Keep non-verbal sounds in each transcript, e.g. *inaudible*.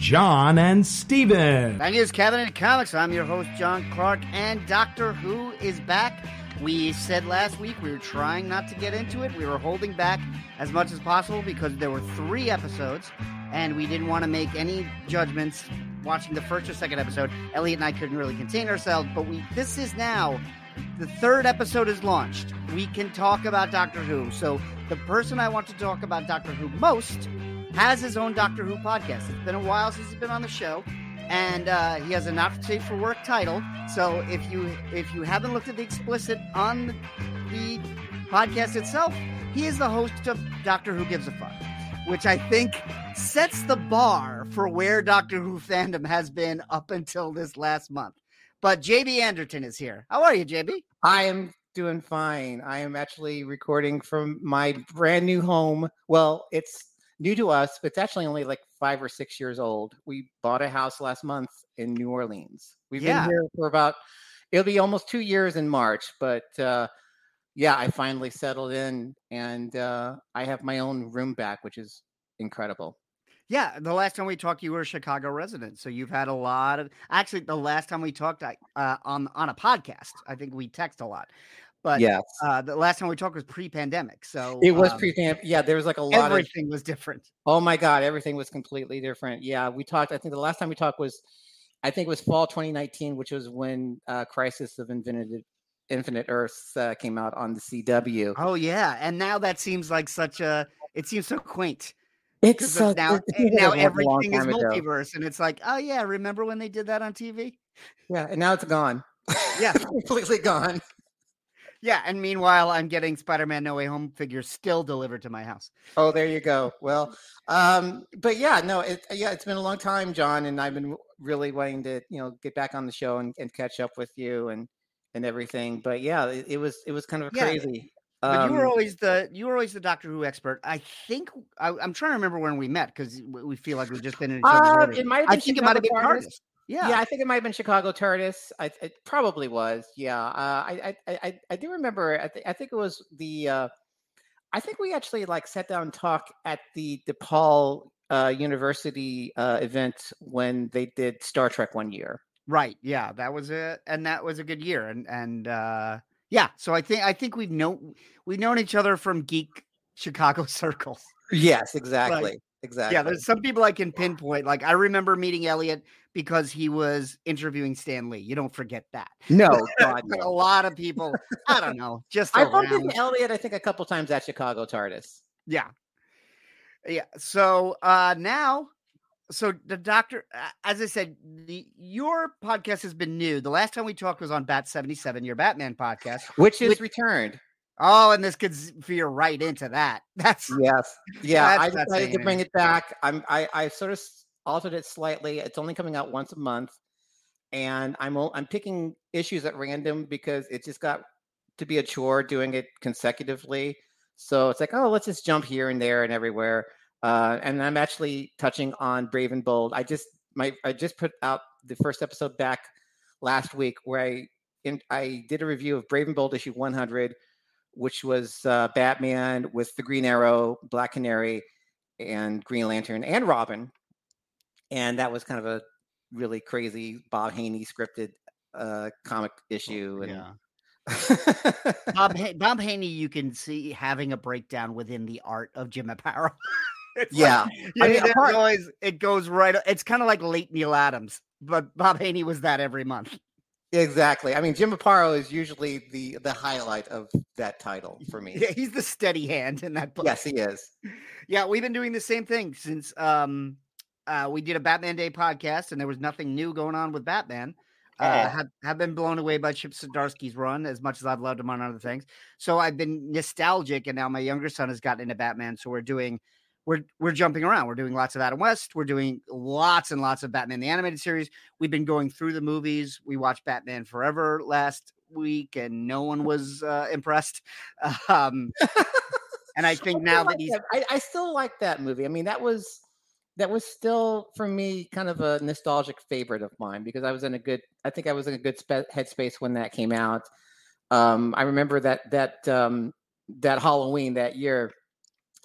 Jon and Steven. Thank you, Caffeinated Comics. I'm your host, Jon Clark, and Doctor Who is back. We said last week we were trying not to get into it. We were holding back as much as possible because there were three episodes, and we didn't want to make any judgments watching the first or second episode. Elliot and I couldn't really contain ourselves, but we this is now the third episode is launched. We can talk about Doctor Who. So the person I want to talk about Doctor Who most has his own Doctor Who podcast. It's been a while since he's been on the show, and uh, he has an safe for work title. So if you if you haven't looked at the explicit on the podcast itself, he is the host of Doctor Who Gives a Fuck, which I think sets the bar for where Doctor Who fandom has been up until this last month. But JB Anderton is here. How are you, JB? I am doing fine. I am actually recording from my brand new home. Well, it's new to us, but it's actually only like five or six years old. We bought a house last month in New Orleans. We've Yeah. been here for about it'll be almost two years in March, but uh yeah, I finally settled in and uh I have my own room back, which is incredible. Yeah, the last time we talked, you were a Chicago resident, so you've had a lot of. Actually, the last time we talked I- uh, on on a podcast, I think we text a lot, but yes. uh, the last time we talked was pre-pandemic, so It was um, pre yeah, there was like a lot of Everything was different. Oh my God, everything was completely different. Yeah, we talked. I think the last time we talked was, I think it was fall 2019, which was when uh, Crisis of Infinite Infinite Earths uh, came out on the CW. Oh yeah, and now that seems like such a. It seems so quaint It's so, now it feels now it was a long everything is time ago. multiverse, and it's like, oh yeah, remember when they did that on TV? Yeah, and now it's gone. Yeah. *laughs* completely gone. Yeah, and meanwhile, I'm getting Spider-Man No Way Home figures still delivered to my house. Oh, there you go. Well, um, but yeah, no, it, yeah, it's been a long time, John, and I've been really wanting to, you know, get back on the show and, and catch up with you and and everything. But yeah, it, it was it was kind of Yeah, crazy. But you were Um, always the you were always the Doctor Who expert. I think I, I'm trying to remember when we met because we feel like we've just been in each other's uh, it might have I think it might have been TARDIS. Yeah. Yeah, I think it might have been Chicago TARDIS. I it probably was. Yeah, uh, I, I I I do remember. I, th- I think it was the. Uh, I think we actually like sat down and talked at the DePaul uh, University uh, event when they did Star Trek one year. Right. Yeah, that was a and that was a good year. And and uh yeah, so I think I think we've known we've known each other from geek Chicago *laughs* circles. Yes, exactly, exactly. Yeah, there's some people I can pinpoint. Like I remember meeting Elliot because he was interviewing Stan Lee. You don't forget that. *laughs* no, God, But a lot of people, I don't know, just I bumped around. into Elliot. I think a couple times at Chicago TARDIS. Yeah. Yeah. So uh now so the doctor uh, as I said, the your podcast has been new. The last time we talked was on Bat 77, your Batman podcast. Which is Which- returned. Oh, and this could veer right into that. *laughs* That's Yes. Yeah, That's I decided to bring it back. I'm I, I sort of altered it slightly. It's only coming out once a month, and I'm I'm picking issues at random because it just got to be a chore doing it consecutively. So it's like, oh, let's just jump here and there and everywhere. Uh, and I'm actually touching on Brave and Bold. I just my I just put out the first episode back last week where I in, I did a review of Brave and Bold issue 100 which was uh, Batman with the Green Arrow, Black Canary, and Green Lantern, and Robin. And that was kind of a really crazy Bob Haney scripted uh, comic issue. And *laughs* Bob Ha- Bob Haney you can see having a breakdown within the art of Jim Aparo. *laughs* Like- yeah, yeah, I mean, apart- always it goes right it's kind of like late Neal Adams, but Bob Haney was that every month. Exactly. I mean, Jim Aparo is usually the the highlight of that title for me. *laughs* Yeah, he's the steady hand in that book. Yes, he is. *laughs* Yeah, we've been doing the same thing since um uh we did a Batman Day podcast and there was nothing new going on with Batman. Uh, Oh. have, have been blown away by Chip Zdarsky's run as much as I've loved him on other things. So I've been nostalgic, and now my younger son has gotten into Batman. So we're doing we're we're jumping around. We're doing lots of Adam West. We're doing lots and lots of Batman the animated series. We've been going through the movies. We watched Batman Forever last week, and no one was uh, impressed. *laughs* Um, and I *laughs* think now like that he's that. I, I still like that movie. I mean, that was that was still for me kind of a nostalgic favorite of mine because I was in a good. I think I was in a good spe- headspace when that came out. Um, I remember that that um, that Halloween that year.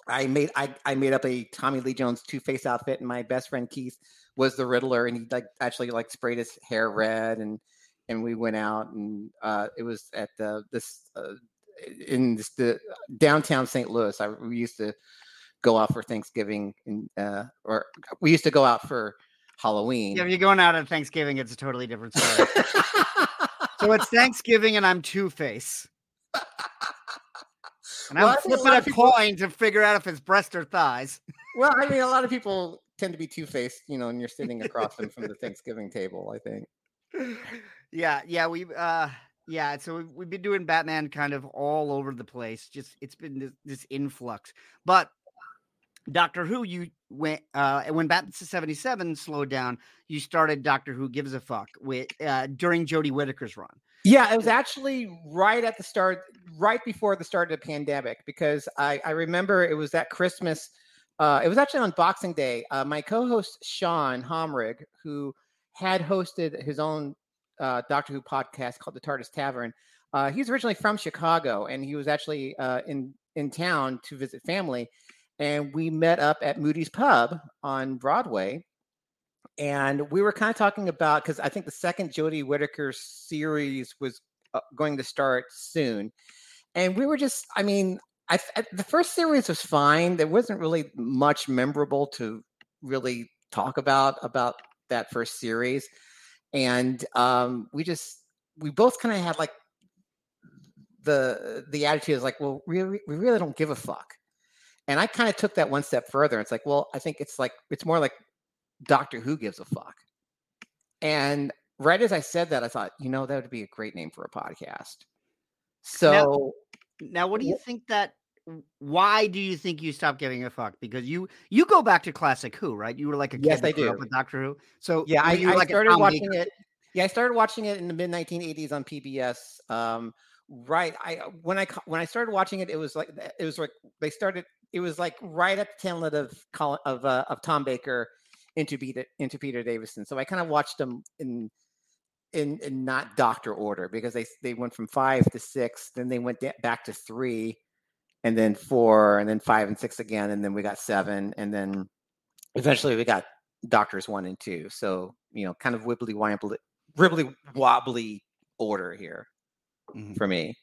I made I, I made up a Tommy Lee Jones Two Face outfit, and my best friend Keith was the Riddler, and he like actually like sprayed his hair red, and and we went out, and uh, it was at the this uh, in this, the downtown St. Louis. I we used to go out for Thanksgiving, and uh, or we used to go out for Halloween. yeah, if you're going out on Thanksgiving, it's a totally different story. *laughs* so it's Thanksgiving, and I'm Two Face. And Well, I'm think a flipping a people- coin to figure out if it's breast or thighs. *laughs* well, I mean, a lot of people tend to be two faced, you know, and you're sitting across them from the Thanksgiving table. I think. yeah, yeah, we uh yeah, so we've, we've been doing Batman kind of all over the place. Just it's been this, this influx. But Doctor Who, you went uh when Batman 77 slowed down, you started Doctor Who gives a fuck with uh during Jodie Whittaker's run. Yeah, it was actually right at the start, right before the start of the pandemic, because I, I remember it was that Christmas. Uh, it was actually on Boxing Day. Uh, my co-host Sean Homrig, who had hosted his own uh, Doctor Who podcast called the TARDIS Tavern, uh, he's originally from Chicago, and he was actually uh, in in town to visit family, and we met up at Moody's Pub on Broadway, and we were kind of talking about because I think the second Jodie Whittaker series was uh, going to start soon, and we were just, I mean, I, I the first series was fine. There wasn't really much memorable to really talk about about that first series, and um, we just we both kind of had like the the attitude is like, well, really, we really don't give a fuck. And I kind of took that one step further. It's like, well, I think it's like it's more like Doctor Who gives a fuck. And right as I said that, I thought, you know, that would be a great name for a podcast. So Now, what do you think that why do you think you stopped giving a fuck? Because you you go back to classic Who, right? You were like a kid Yes, that I grew up do. with Doctor Who. So yeah, I, I like started watching it. Yeah, I started watching it in the mid 1980s on PBS. Um, right, I when I when I started watching it, it was like it was like they started. It was like right at the tail end of Colin, of uh, of Tom Baker into Peter into Peter Davison. So I kind of watched them in in in not doctor order because they they went from five to six, then they went back to three, and then four, and then five and six again, and then we got seven, and then eventually we got doctors one and two. So you know, kind of wibbly wobbly, wibbly wobbly order here Mhm. for me.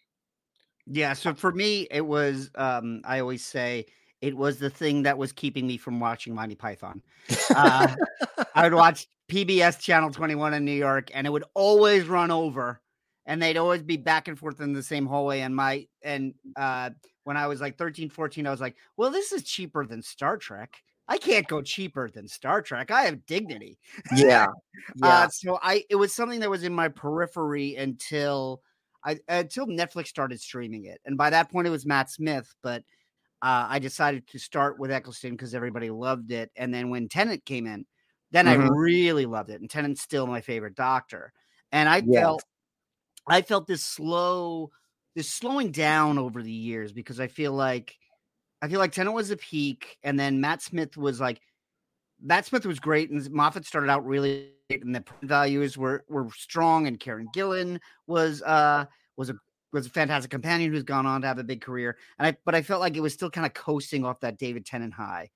Yeah, so for me, it was um I always say it was the thing that was keeping me from watching Monty Python. Uh, I would watch PBS Channel 21 in New York, and it would always run over, and they'd always be back and forth in the same hallway. And my and uh, when I was like 13, 14, I was like, well, this is cheaper than Star Trek. I can't go cheaper than Star Trek. I have dignity. yeah, *laughs* yeah, Uh, so I it was something that was in my periphery until I until Netflix started streaming it, and by that point it was Matt Smith. But uh, I decided to start with Eccleston because everybody loved it, and then when Tennant came in, then I Mhm. really loved it, and Tennant's still my favorite Doctor. And I Yes. felt I felt this slow this slowing down over the years because I feel like I feel like Tennant was a peak, and then Matt Smith was like Matt Smith was great, and Moffat started out really great, and the values were were strong. And Karen Gillan was uh was a was a fantastic companion who's gone on to have a big career. And I but I felt like it was still kind of coasting off that David Tennant high.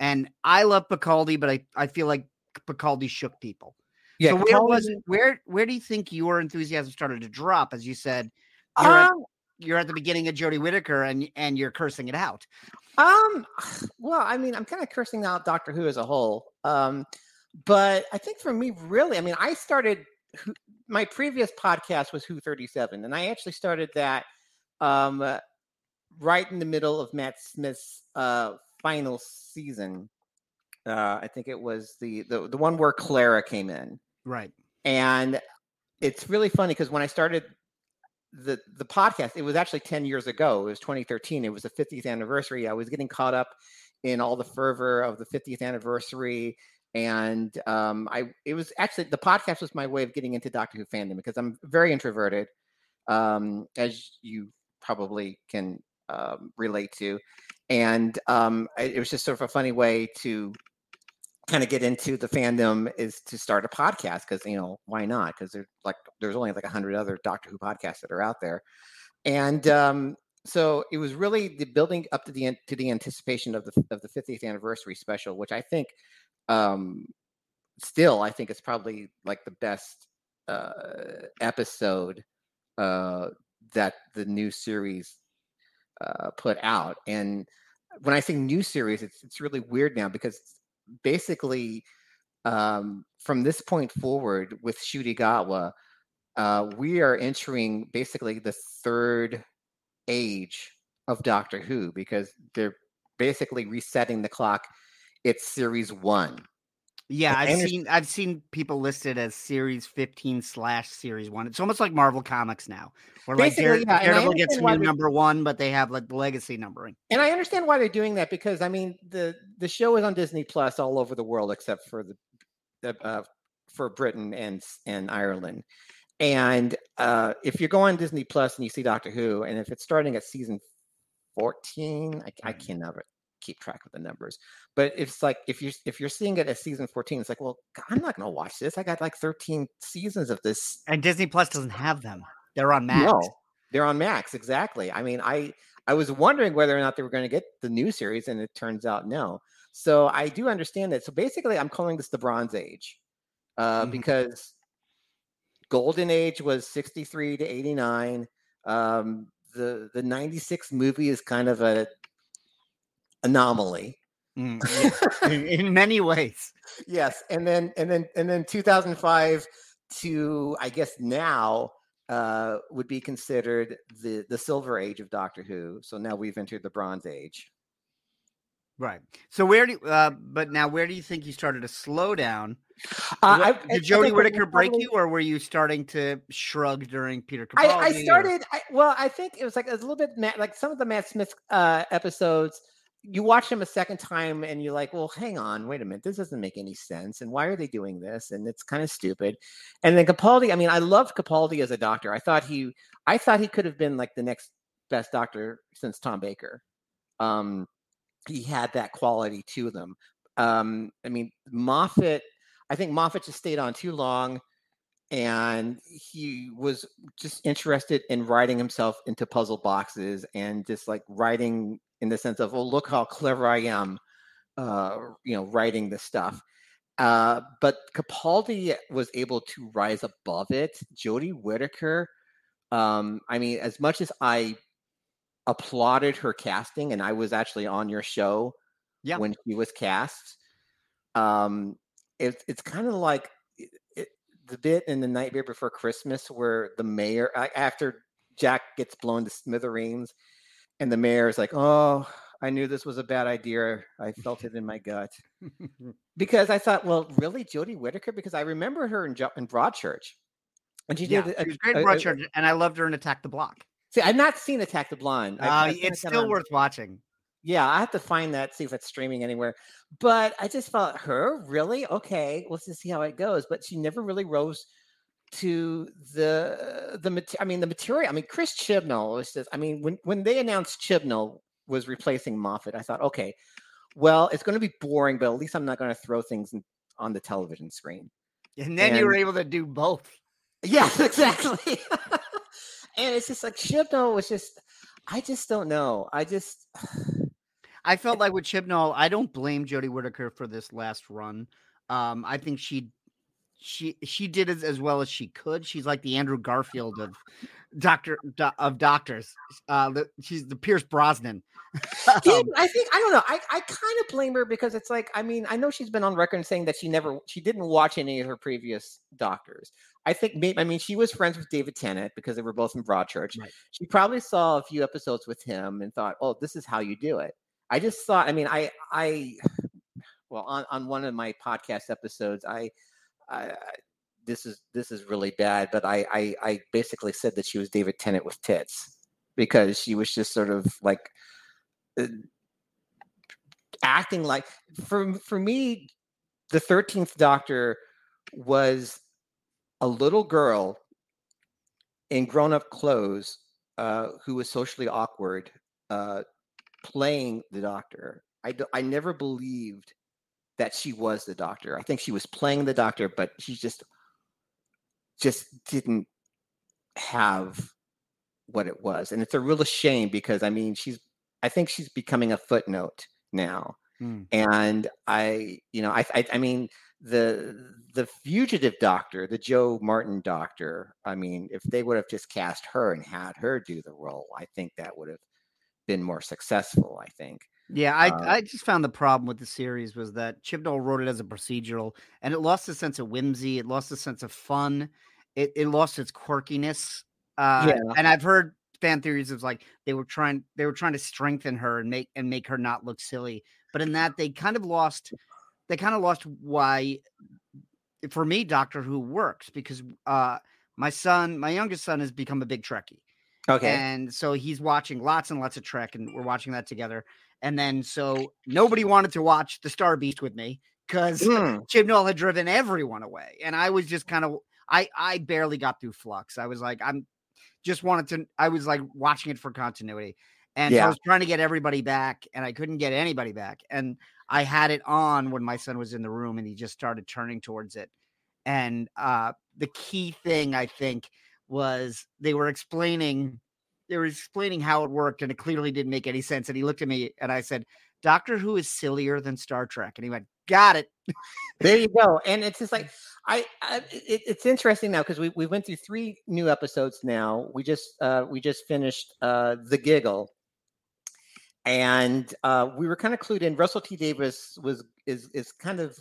And I love Capaldi, but I I feel like Capaldi shook people. yeah. so where Capaldi- was it? Where where do you think your enthusiasm started to drop? As you said, you're, at, Um, you're at the beginning of Jodie Whittaker, and and you're cursing it out. Um, *sighs* well, I mean, I'm kind of cursing out Doctor Who as a whole. Um, but I think for me, really, I mean, I started my previous podcast was Who 37, and I actually started that um, uh, right in the middle of Matt Smith's uh, final season. Uh, I think it was the, the the one where Clara came in. Right. And it's really funny because when I started the the podcast, it was actually 10 years ago. It was 2013. It was the 50th anniversary. I was getting caught up in all the fervor of the 50th anniversary. And um, I, it was actually the podcast was my way of getting into Doctor Who fandom because I'm very introverted, um, as you probably can um, relate to, and um, it was just sort of a funny way to kind of get into the fandom is to start a podcast because you know why not? Because there's like there's only like a hundred other doctor who podcasts that are out there and um, so it was really the building up to the to the anticipation of the of the 50th anniversary special which i think um still i think it's probably like the best uh episode uh that the new series uh put out and when i say new series it's it's really weird now because basically um, from this point forward with Ncuti Gatwa, uh, we are entering basically the third age of Doctor Who because they're basically resetting the clock. It's series one. Yeah, I've seen I've seen people listed as series 15 slash series one. It's almost like Marvel Comics now, where like Dare, yeah, Daredevil gets new number one, but they have like the legacy numbering. And I understand why they're doing that because I mean the the show is on Disney Plus all over the world except for the, the uh, for Britain and and Ireland. And uh, if you go on Disney Plus and you see Doctor Who, and if it's starting at season 14, I, I mm. can never keep track of the numbers. But it's like if you if you're seeing it as season 14, it's like, well, I'm not gonna watch this. I got like 13 seasons of this. And Disney Plus doesn't have them. They're on Max. No, they're on Max, exactly. I mean, I I was wondering whether or not they were going to get the new series, and it turns out no. So I do understand that. So basically, I'm calling this the Bronze Age uh, mm-hmm. because Golden Age was 63 to 89. Um, the the 96 movie is kind of a anomaly. Mm, *laughs* yes. in, in many ways. Yes, and then and then and then 2005 to I guess now uh, would be considered the the silver age of Doctor Who. So now we've entered the Bronze Age. Right. So where do you, uh, but now where do you think you started to slow down? Uh, I, did Jodie Whittaker break you, or were you starting to shrug during Peter Capaldi? I, I started. I, well, I think it was like it was a little bit like some of the Matt Smith uh, episodes you watch them a second time and you're like, well, hang on, wait a minute, this doesn't make any sense. And why are they doing this? And it's kind of stupid. And then Capaldi, I mean, I loved Capaldi as a doctor. I thought he, I thought he could have been like the next best doctor since Tom Baker. Um, he had that quality to them. Um, I mean, Moffat, I think Moffat just stayed on too long and he was just interested in writing himself into puzzle boxes and just like writing in the sense of, oh, look how clever I am, uh, you know, writing this stuff. Uh, but Capaldi was able to rise above it. Jodie Whittaker, um, I mean, as much as I applauded her casting, and I was actually on your show yeah. when she was cast, um, it, it's kind of like it, the bit in the Nightmare Before Christmas where the mayor, after Jack gets blown to smithereens, and the mayor is like, "Oh, I knew this was a bad idea. I felt it in my gut." *laughs* because I thought, well, really, Jodie Whittaker? Because I remember her in, in Broadchurch, and she did. Yeah, she was great in Broadchurch, and I loved her in Attack the Block. See, I've not seen Attack the Block. Uh, it's still worth watching. Yeah, I have to find that, see if it's streaming anywhere. But I just felt her really okay. Let's just see how it goes. But she never really rose to the the I mean the material. I mean Chris Chibnall was just. I mean when when they announced Chibnall was replacing Moffat, I thought, okay, well it's going to be boring, but at least I'm not going to throw things in, on the television screen. And then and, you were able to do both. Yes, *laughs* exactly. *laughs* and it's just like Chibnall was just. I just don't know. I just. *sighs* I felt like with Chibnall, I don't blame Jodie Whittaker for this last run. Um, I think she she she did it as well as she could. She's like the Andrew Garfield *laughs* of doctor do, of doctors. Uh, the, she's the Pierce Brosnan. *laughs* um, I think I don't know. I, I kind of blame her because it's like I mean I know she's been on record saying that she never she didn't watch any of her previous doctors. I think maybe I mean she was friends with David Tennant because they were both in Broadchurch. Right. She probably saw a few episodes with him and thought, oh, this is how you do it. I just thought. I mean, I I *sighs* well on on one of my podcast episodes I I, this is this is really bad. But I, I I basically said that she was David Tennant with tits because she was just sort of like. Uh, acting like for for me, the thirteenth Doctor was a little girl in grown-up clothes uh, who was socially awkward uh, playing the doctor. I, I never believed that she was the doctor. I think she was playing the doctor, but she just just didn't have what it was. And it's a real shame because I mean she's I think she's becoming a footnote now. Hmm. And I, you know, I, I I mean the the fugitive doctor, the Jo Martin doctor, I mean, if they would have just cast her and had her do the role, I think that would have been more successful, I think. Yeah, I Uh, I just found the problem with the series was that Chibnall wrote it as a procedural, and it lost the sense of whimsy. It lost the sense of fun. It it lost its quirkiness. Uh, Yeah. and I've heard fan theories of like they were trying they were trying to strengthen her and make and make her not look silly. But in that they kind of lost they kind of lost why for me Doctor Who works because uh my son my youngest son has become a big Trekkie. Okay. And so he's watching lots and lots of Trek, and we're watching that together. And then so nobody wanted to watch the Star Beast with me because Mm, Chibnall *laughs* had driven everyone away, and I was just kind of I I barely got through Flux. I was like I'm just wanted to. I was like watching it for continuity, and so I was trying to get everybody back, and I couldn't get anybody back. And I had it on when my son was in the room, and he just started turning towards it. And uh, the key thing I think was they were explaining they were explaining how it worked, and it clearly didn't make any sense. And he looked at me, and I said, "Doctor Who is sillier than Star Trek," and he went, "Got it." there you go. And it's just like *laughs* I, I it, it's interesting now because we we went through three new episodes now. We just uh we just finished uh the giggle. And uh, we were kind of clued in. Russell T Davies was is is kind of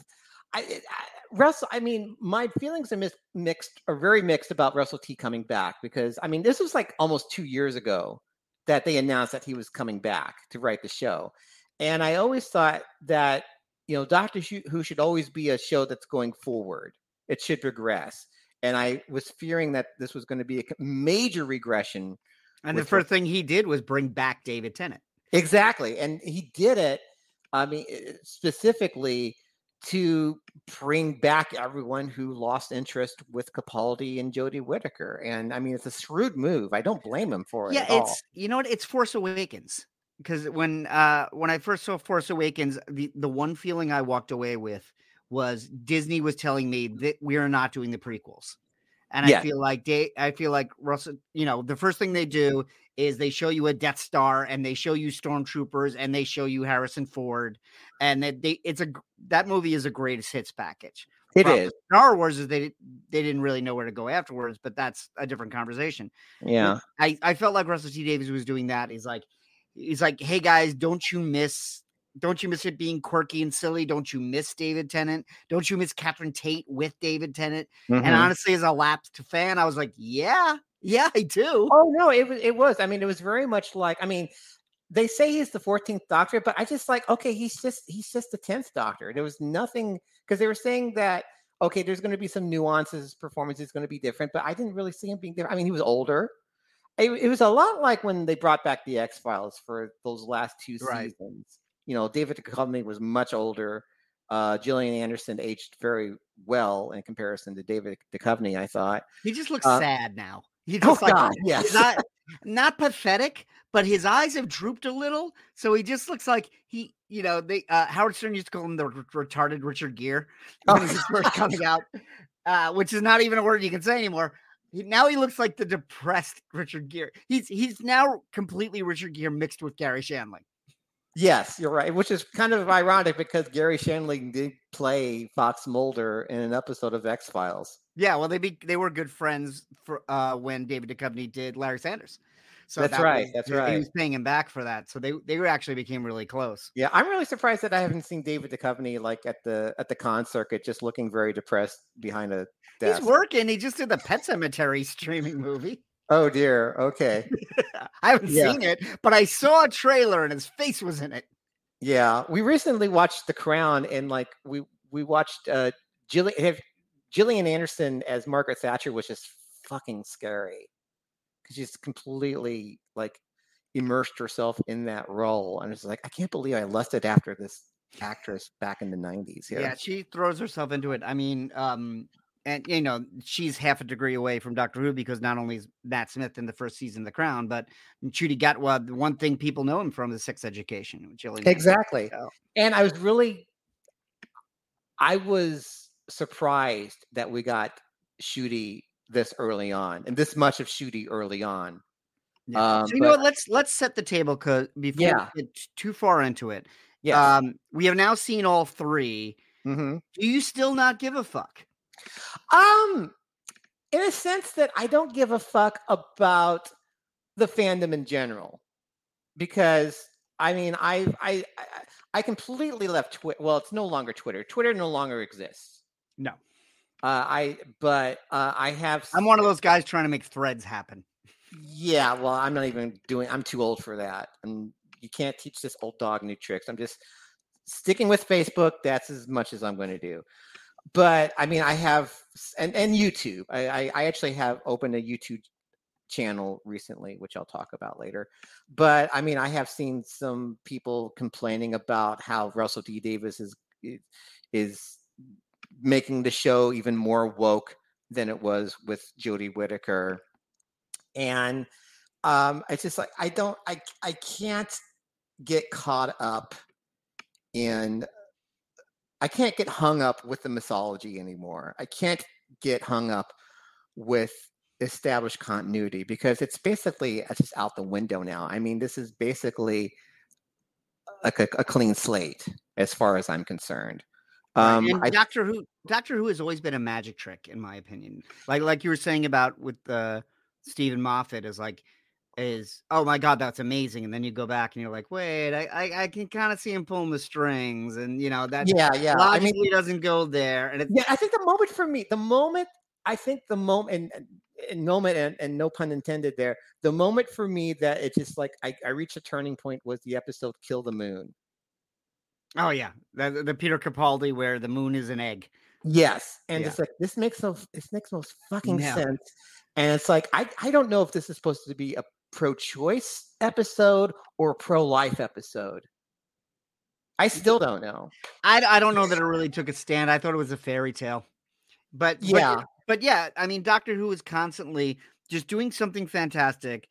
I, I Russell. I mean, my feelings are mis- mixed, are very mixed about Russell T coming back because I mean, this was like almost two years ago that they announced that he was coming back to write the show, and I always thought that you know Doctor Who should always be a show that's going forward. It should regress, and I was fearing that this was going to be a major regression. And the first thing he did was bring back David Tennant. Exactly, and he did it. I mean, specifically to bring back everyone who lost interest with Capaldi and Jodie Whittaker. And I mean, it's a shrewd move. I don't blame him for it. Yeah, at all. it's you know what? It's Force Awakens. Because when uh when I first saw Force Awakens, the, the one feeling I walked away with was Disney was telling me that we are not doing the prequels. And Yeah. I feel like they I feel like Russell, you know, the first thing they do is they show you a Death Star and they show you stormtroopers and they show you Harrison Ford and that they it's a that movie is a greatest hits package. It Problem is. Star Wars is they they didn't really know where to go afterwards, but that's a different conversation. Yeah. I, I felt like Russell T Davies was doing that. He's like, he's like, hey guys, don't you miss, don't you miss it being quirky and silly? Don't you miss David Tennant? Don't you miss Catherine Tate with David Tennant? And Mhm. honestly, as a lapsed fan, I was like, yeah, yeah, I do. Oh no, it was it was. I mean, it was very much like I mean, they say he's the 14th doctor, but I just like, okay, he's just he's just the 10th doctor. There was nothing because they were saying that okay, there's going to be some nuances, his performance is going to be different, but I didn't really see him being different. I mean, he was older. It, it was a lot like when they brought back the X Files for those last two Right. seasons. You know, David Duchovny was much older. Uh, Gillian Anderson aged very well in comparison to David Duchovny. I thought. He just looks Uh, sad now. He Oh just like God, yes. not not pathetic, but his eyes have drooped a little, so he just looks like he, you know, they uh, Howard Stern used to call him the r- retarded Richard Gere *laughs* when Oh, he was first *laughs* coming out, uh, which is not even a word you can say anymore. He, now he looks like the depressed Richard Gere. He's he's now completely Richard Gere mixed with Gary Shandling. Yes, you're right. Which is kind of ironic because Gary Shandling did play Fox Mulder in an episode of X Files. Yeah, well, they be they were good friends for uh, when David Duchovny did Larry Sanders. So That's that right, was- that's he- right. He was paying him back for that, so they they actually became really close. Yeah, I'm really surprised that I haven't seen David Duchovny like at the at the con circuit, just looking very depressed behind a desk. He's working. He just did the Pet Sematary streaming movie. Oh dear. Okay. *laughs* I haven't Yeah. seen it, but I saw a trailer and his face was in it. Yeah, we recently watched The Crown, and like we we watched uh Gillian have Gillian Anderson as Margaret Thatcher was just fucking scary because she's completely like immersed herself in that role, and it's like I can't believe I lusted after this actress back in the 90s. Here. Yeah, she throws herself into it. I mean, um, and you know, she's half a degree away from Doctor Who because not only is Matt Smith in the first season of The Crown, but Ncuti Gatwa, the one thing people know him from is Sex Education. Which exactly. And I was really, I was surprised that we got Ncuti this early on and this much of Ncuti early on. Yeah. Um, so you but, know what? Let's let's set the table because before yeah. we get too far into it. Yeah. Um, we have now seen all 3 mm-hmm. Do you still not give a fuck? Um, in a sense that I don't give a fuck about the fandom in general, because I mean, I I I completely left Twitter. Well, it's no longer Twitter. Twitter no longer exists. No. Uh, I but uh, I have. I'm one of those guys trying to make threads happen. Yeah, well, I'm not even doing. I'm too old for that, and you can't teach this old dog new tricks. I'm just sticking with Facebook. That's as much as I'm going to do but I mean, I have and and YouTube. I, I, I actually have opened a YouTube channel recently, which I'll talk about later. But I mean, I have seen some people complaining about how Russell T Davies is is making the show even more woke than it was with Jodie Whittaker, and um, it's just like I don't, I I can't get caught up in I can't get hung up with the mythology anymore. I can't get hung up with established continuity because it's basically just out the window now. I mean, this is basically like a, a clean slate as far as I'm concerned. Um, and I, Doctor Who, Doctor Who has always been a magic trick, in my opinion. Like like you were saying about with uh, Steven Moffat is like is oh my god that's amazing and then you go back and you're like wait i i, I can kind of see him pulling the strings and you know that yeah yeah logically I mean, doesn't go there and yeah i think the moment for me the moment i think the moment and, and moment and, and no pun intended there the moment for me that it just like i, I reached a turning point was the episode kill the moon. Oh yeah the, the peter capaldi where the moon is an egg. Yes and yeah. it's like this makes no this makes no fucking sense and it's like I, I don't know if this is supposed to be a pro-choice episode or pro-life episode. I still don't know. I, I don't know that it really took a stand. I thought it was a fairy tale. But yeah, but, but yeah, I mean, Doctor Who is constantly just doing something fantastic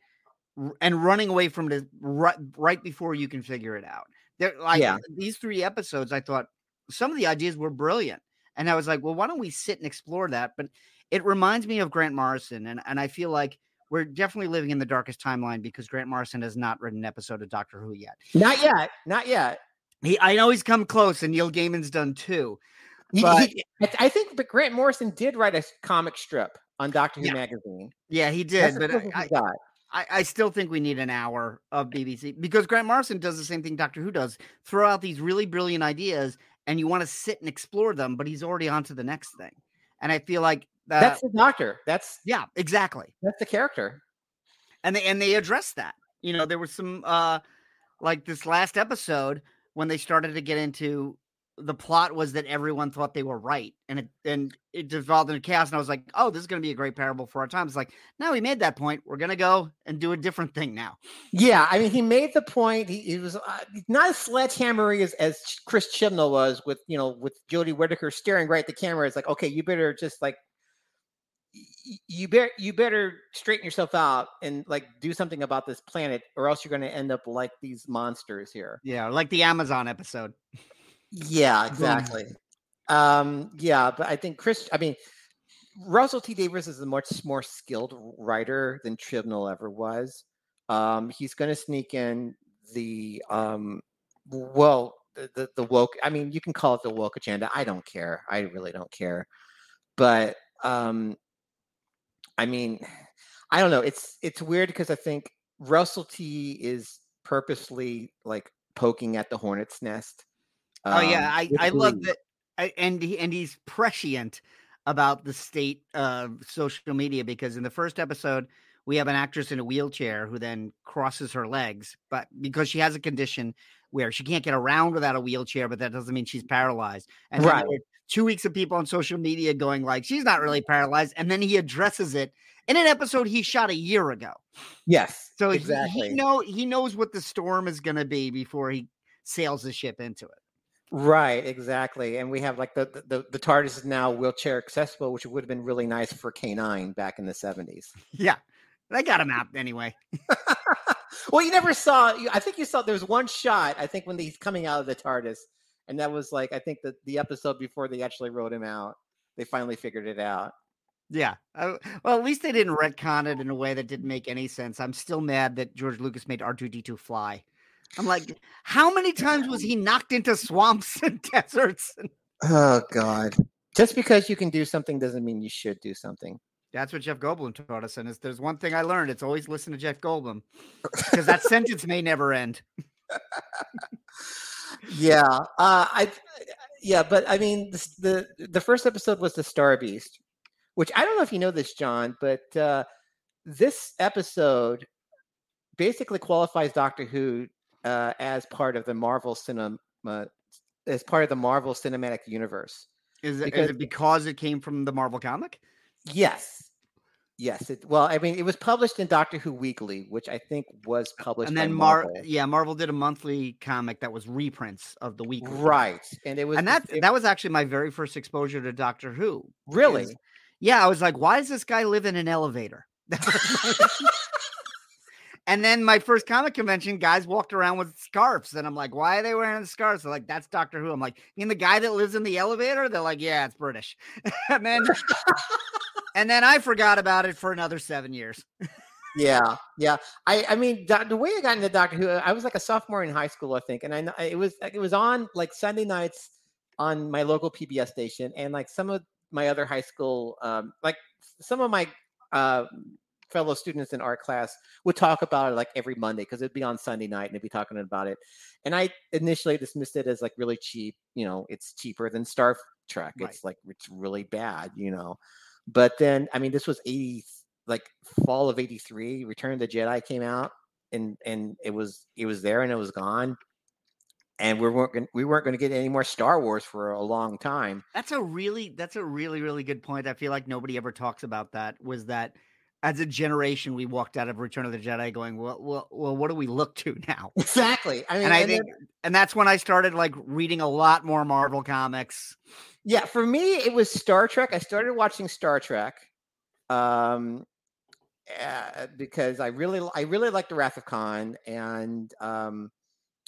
and running away from it right, right before you can figure it out. There, like yeah. these three episodes, I thought some of the ideas were brilliant, and I was like, well, why don't we sit and explore that? But it reminds me of Grant Morrison, and and I feel like we're definitely living in the darkest timeline because Grant Morrison has not written an episode of Doctor Who yet. Not yet. Not yet. He, I know he's come close, and Neil Gaiman's done too. But he, I think, but Grant Morrison did write a comic strip on Doctor Who magazine. Yeah, he did. That's but I, I, I, still think we need an hour of BBC because Grant Morrison does the same thing Doctor Who does. Throw out these really brilliant ideas, and you want to sit and explore them, but he's already on to the next thing. And I feel like that, that's the doctor. That's yeah, exactly. That's the character. And they and they addressed that. You know, there was some uh like this last episode when they started to get into the plot was that everyone thought they were right and it and it devolved into chaos and i was like oh this is going to be a great parable for our time it's like now we made that point we're going to go and do a different thing now yeah i mean he made the point he, he was uh, not as sledgehammery as, as chris chibnall was with you know with jodie whittaker staring right at the camera it's like okay you better just like you better you better straighten yourself out and like do something about this planet or else you're going to end up like these monsters here. Yeah like the amazon episode. Yeah *laughs* exactly. Um yeah but i think chris i mean russell t davies is a much more skilled writer than chibnall ever was. Um he's going to sneak in the um well the, the, the woke i mean you can call it the woke agenda i don't care i really don't care. But um I mean, I don't know. It's it's weird because I think Russell T is purposely like poking at the hornet's nest. Um, oh yeah, I I love that, I, and he and he's prescient about the state of social media because in the first episode we have an actress in a wheelchair who then crosses her legs, but because she has a condition where she can't get around without a wheelchair, but that doesn't mean she's paralyzed. And right two weeks of people on social media going like she's not really mm-hmm. paralyzed and then he addresses it in an episode he shot a year ago yes so exactly he, he know he knows what the storm is going to be before he sails the ship into it Right, exactly. And we have like the the, the, the TARDIS is now wheelchair accessible, which would have been really nice for K9 back in the 70s. Yeah, they got him out anyway. *laughs* well, you never saw. I think you saw. There was one shot. I think when he's coming out of the TARDIS, and that was like I think that the episode before they actually wrote him out. They finally figured it out. Yeah. Uh, well, at least they didn't retcon it in a way that didn't make any sense. I'm still mad that George Lucas made R2D2 fly. I'm like, how many times was he knocked into swamps *laughs* and deserts? Oh God! Just because you can do something doesn't mean you should do something. That's what Jeff Goldblum taught us. And if there's one thing I learned, it's always listen to Jeff Goldblum because that sentence may never end. *laughs* yeah, uh, I, yeah, but I mean, the, the the first episode was the Star Beast, which I don't know if you know this, Jon, but uh, this episode basically qualifies Doctor Who uh, as part of the Marvel cinema, as part of the Marvel Cinematic Universe. Is it, because, is it because it came from the Marvel comic? Yes. Yes. It, well, I mean, it was published in Doctor Who Weekly, which I think was published. And then Mar- Marvel. yeah, Marvel did a monthly comic that was reprints of the weekly. Right. And it was, and that it, that was actually my very first exposure to Doctor Who. Really? yeah, I was like, why does this guy live in an elevator? *laughs* and then my first comic convention, guys walked around with scarves, and I'm like, why are they wearing the scarves? They're like, that's Doctor Who. I'm like, you mean the guy that lives in the elevator? They're like, yeah, it's British. *laughs* and then *laughs* and then I forgot about it for another seven years. yeah, yeah. I, I mean, the way I got into Doctor Who, I was like a sophomore in high school, I think, and I it was it was on like Sunday nights on my local PBS station, and like some of my other high school, um, like some of my uh, fellow students in art class would talk about it like every Monday because it'd be on Sunday night and they'd be talking about it. And I initially dismissed it as like really cheap. You know, it's cheaper than Star Trek. Right. It's like it's really bad. You know, but then, I mean, this was 80, like fall of 83, Return of the Jedi came out and, and it was, it was there and it was gone. And we weren't gonna, we weren't going to get any more Star Wars for a long time. That's a really that's a really really good point. I feel like nobody ever talks about that. Was that as a generation we walked out of Return of the Jedi going, well, well, well what do we look to *laughs* now? Exactly. I mean, and I and think, then, and that's when I started like reading a lot more Marvel comics. Yeah, for me, it was Star Trek. I started watching Star Trek, um, uh, because I really, I really liked the Wrath of Khan, and um,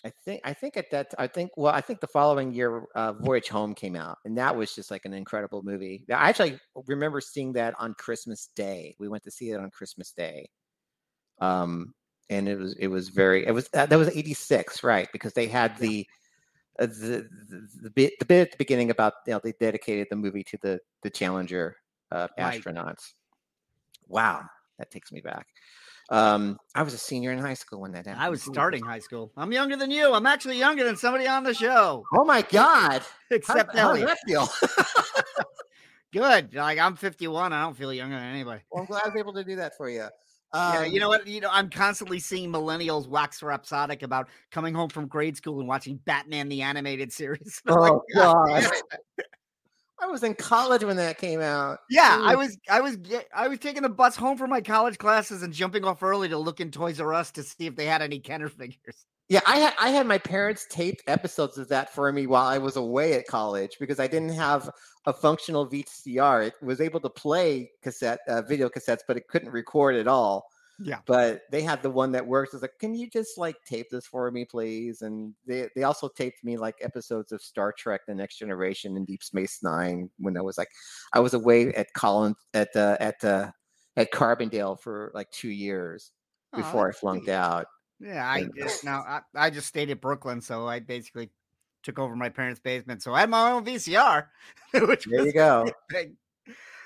I think, I think at that, I think, well, I think the following year, uh, Voyage Home came out, and that was just like an incredible movie. I actually remember seeing that on Christmas Day. We went to see it on Christmas Day, um, and it was, it was very, it was uh, that was '86, right? Because they had the uh, the, the, the bit the bit at the beginning about you know they dedicated the movie to the the Challenger uh, astronauts. Right. Wow, that takes me back. Um, I was a senior in high school when that happened. I was starting high school. I'm younger than you. I'm actually younger than somebody on the show. Oh my god! *laughs* Except how, how does that feel? *laughs* Good. Like I'm 51. I don't feel younger than anybody. Well, I'm glad I was able to do that for you. Um, yeah, you know what? You know, I'm constantly seeing millennials wax rhapsodic about coming home from grade school and watching Batman the animated series. *laughs* oh like, God. I was in college when that came out. Yeah, Ooh. I was I was I was taking the bus home from my college classes and jumping off early to look in Toys R Us to see if they had any Kenner figures. Yeah, I had I had my parents taped episodes of that for me while I was away at college because I didn't have a functional VCR. It was able to play cassette uh, video cassettes, but it couldn't record at all. Yeah. But they had the one that works. It's like, can you just like tape this for me, please? And they, they also taped me like episodes of Star Trek: The Next Generation and Deep Space Nine when I was like, I was away at Collins at uh, at uh, at Carbondale for like two years before oh, I flunked sweet. out. Yeah, I just now I, I just stayed at Brooklyn, so I basically took over my parents' basement. So I had my own VCR. *laughs* Which there you go.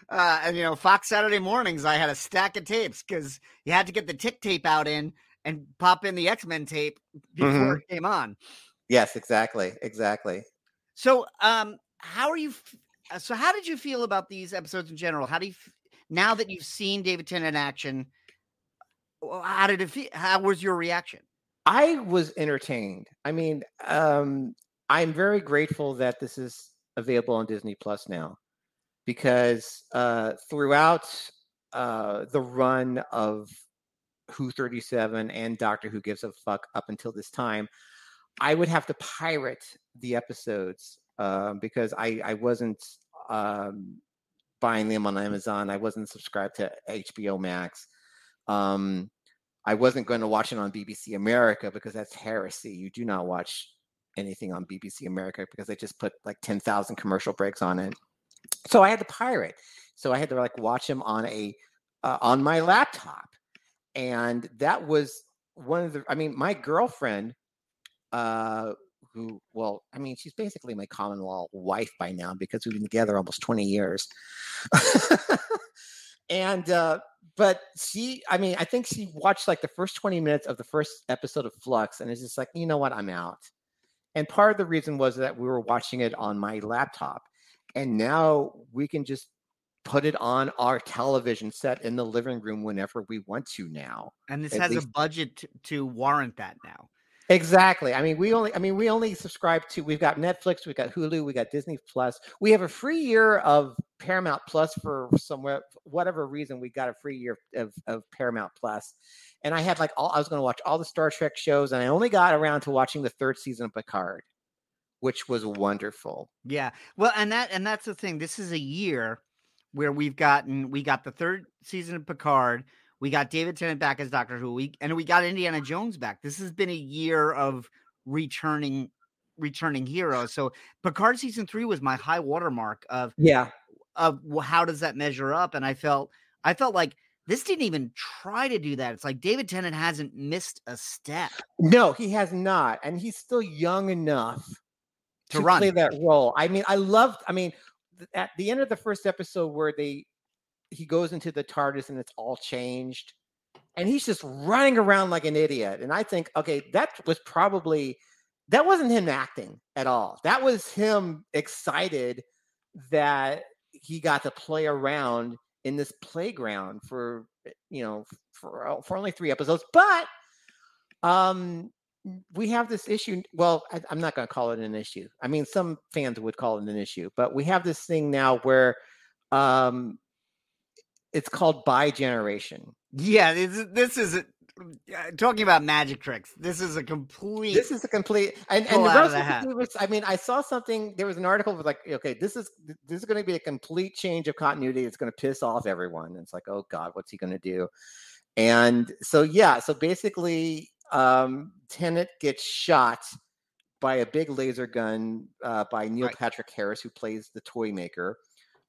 Uh, and you know, Fox Saturday mornings, I had a stack of tapes because you had to get the tick tape out in and pop in the X Men tape before mm-hmm. it came on. Yes, exactly, exactly. So, um, how are you? Uh, so, how did you feel about these episodes in general? How do you now that you've seen David Tennant in action? How did it feel? How was your reaction? I was entertained. I mean, um, I'm very grateful that this is available on Disney Plus now because uh, throughout uh, the run of Who 37 and Doctor Who Gives a Fuck up until this time, I would have to pirate the episodes uh, because I I wasn't um, buying them on Amazon. I wasn't subscribed to HBO Max. Um, I wasn't going to watch it on BBC America because that's heresy. You do not watch anything on BBC America because they just put like 10,000 commercial breaks on it. So I had to pirate. So I had to like watch him on a uh, on my laptop. And that was one of the I mean my girlfriend uh who well I mean she's basically my common law wife by now because we've been together almost 20 years. *laughs* and uh but she i mean i think she watched like the first 20 minutes of the first episode of flux and it's just like you know what i'm out and part of the reason was that we were watching it on my laptop. And now we can just put it on our television set in the living room whenever we want to now. And this has least... a budget to, to warrant that now. Exactly. I mean, we only I mean, we only subscribe to we've got Netflix, we've got Hulu, we got Disney Plus. We have a free year of Paramount Plus for somewhere whatever reason we got a free year of, of Paramount Plus. And I had like all I was going to watch all the Star Trek shows and I only got around to watching the third season of Picard, which was wonderful. Yeah. Well, and that and that's the thing. This is a year where we've gotten we got the third season of Picard we got David Tennant back as Doctor Who. We and we got Indiana Jones back. This has been a year of returning returning heroes. So Picard season three was my high watermark of yeah of how does that measure up? And I felt I felt like this didn't even try to do that. It's like David Tennant hasn't missed a step. No, he has not, and he's still young enough to, to run. play that role. I mean, I loved. I mean, at the end of the first episode where they he goes into the TARDIS and it's all changed. And he's just running around like an idiot. And I think, okay, that was probably that wasn't him acting at all. That was him excited that he got to play around in this playground for you know for for only three episodes. But um we have this issue. Well, I, am not going to call it an issue. I mean, some fans would call it an issue, but we have this thing now where um, it's called bi-generation. Yeah, this, this is a, talking about magic tricks. This is a complete. This is a complete. And, and the Russell was, I mean, I saw something. There was an article with like, okay, this is this is going to be a complete change of continuity. It's going to piss off everyone. And it's like, oh God, what's he going to do? And so yeah, so basically, um, Tennant gets shot by a big laser gun uh, by Neil right. Patrick Harris, who plays the toy maker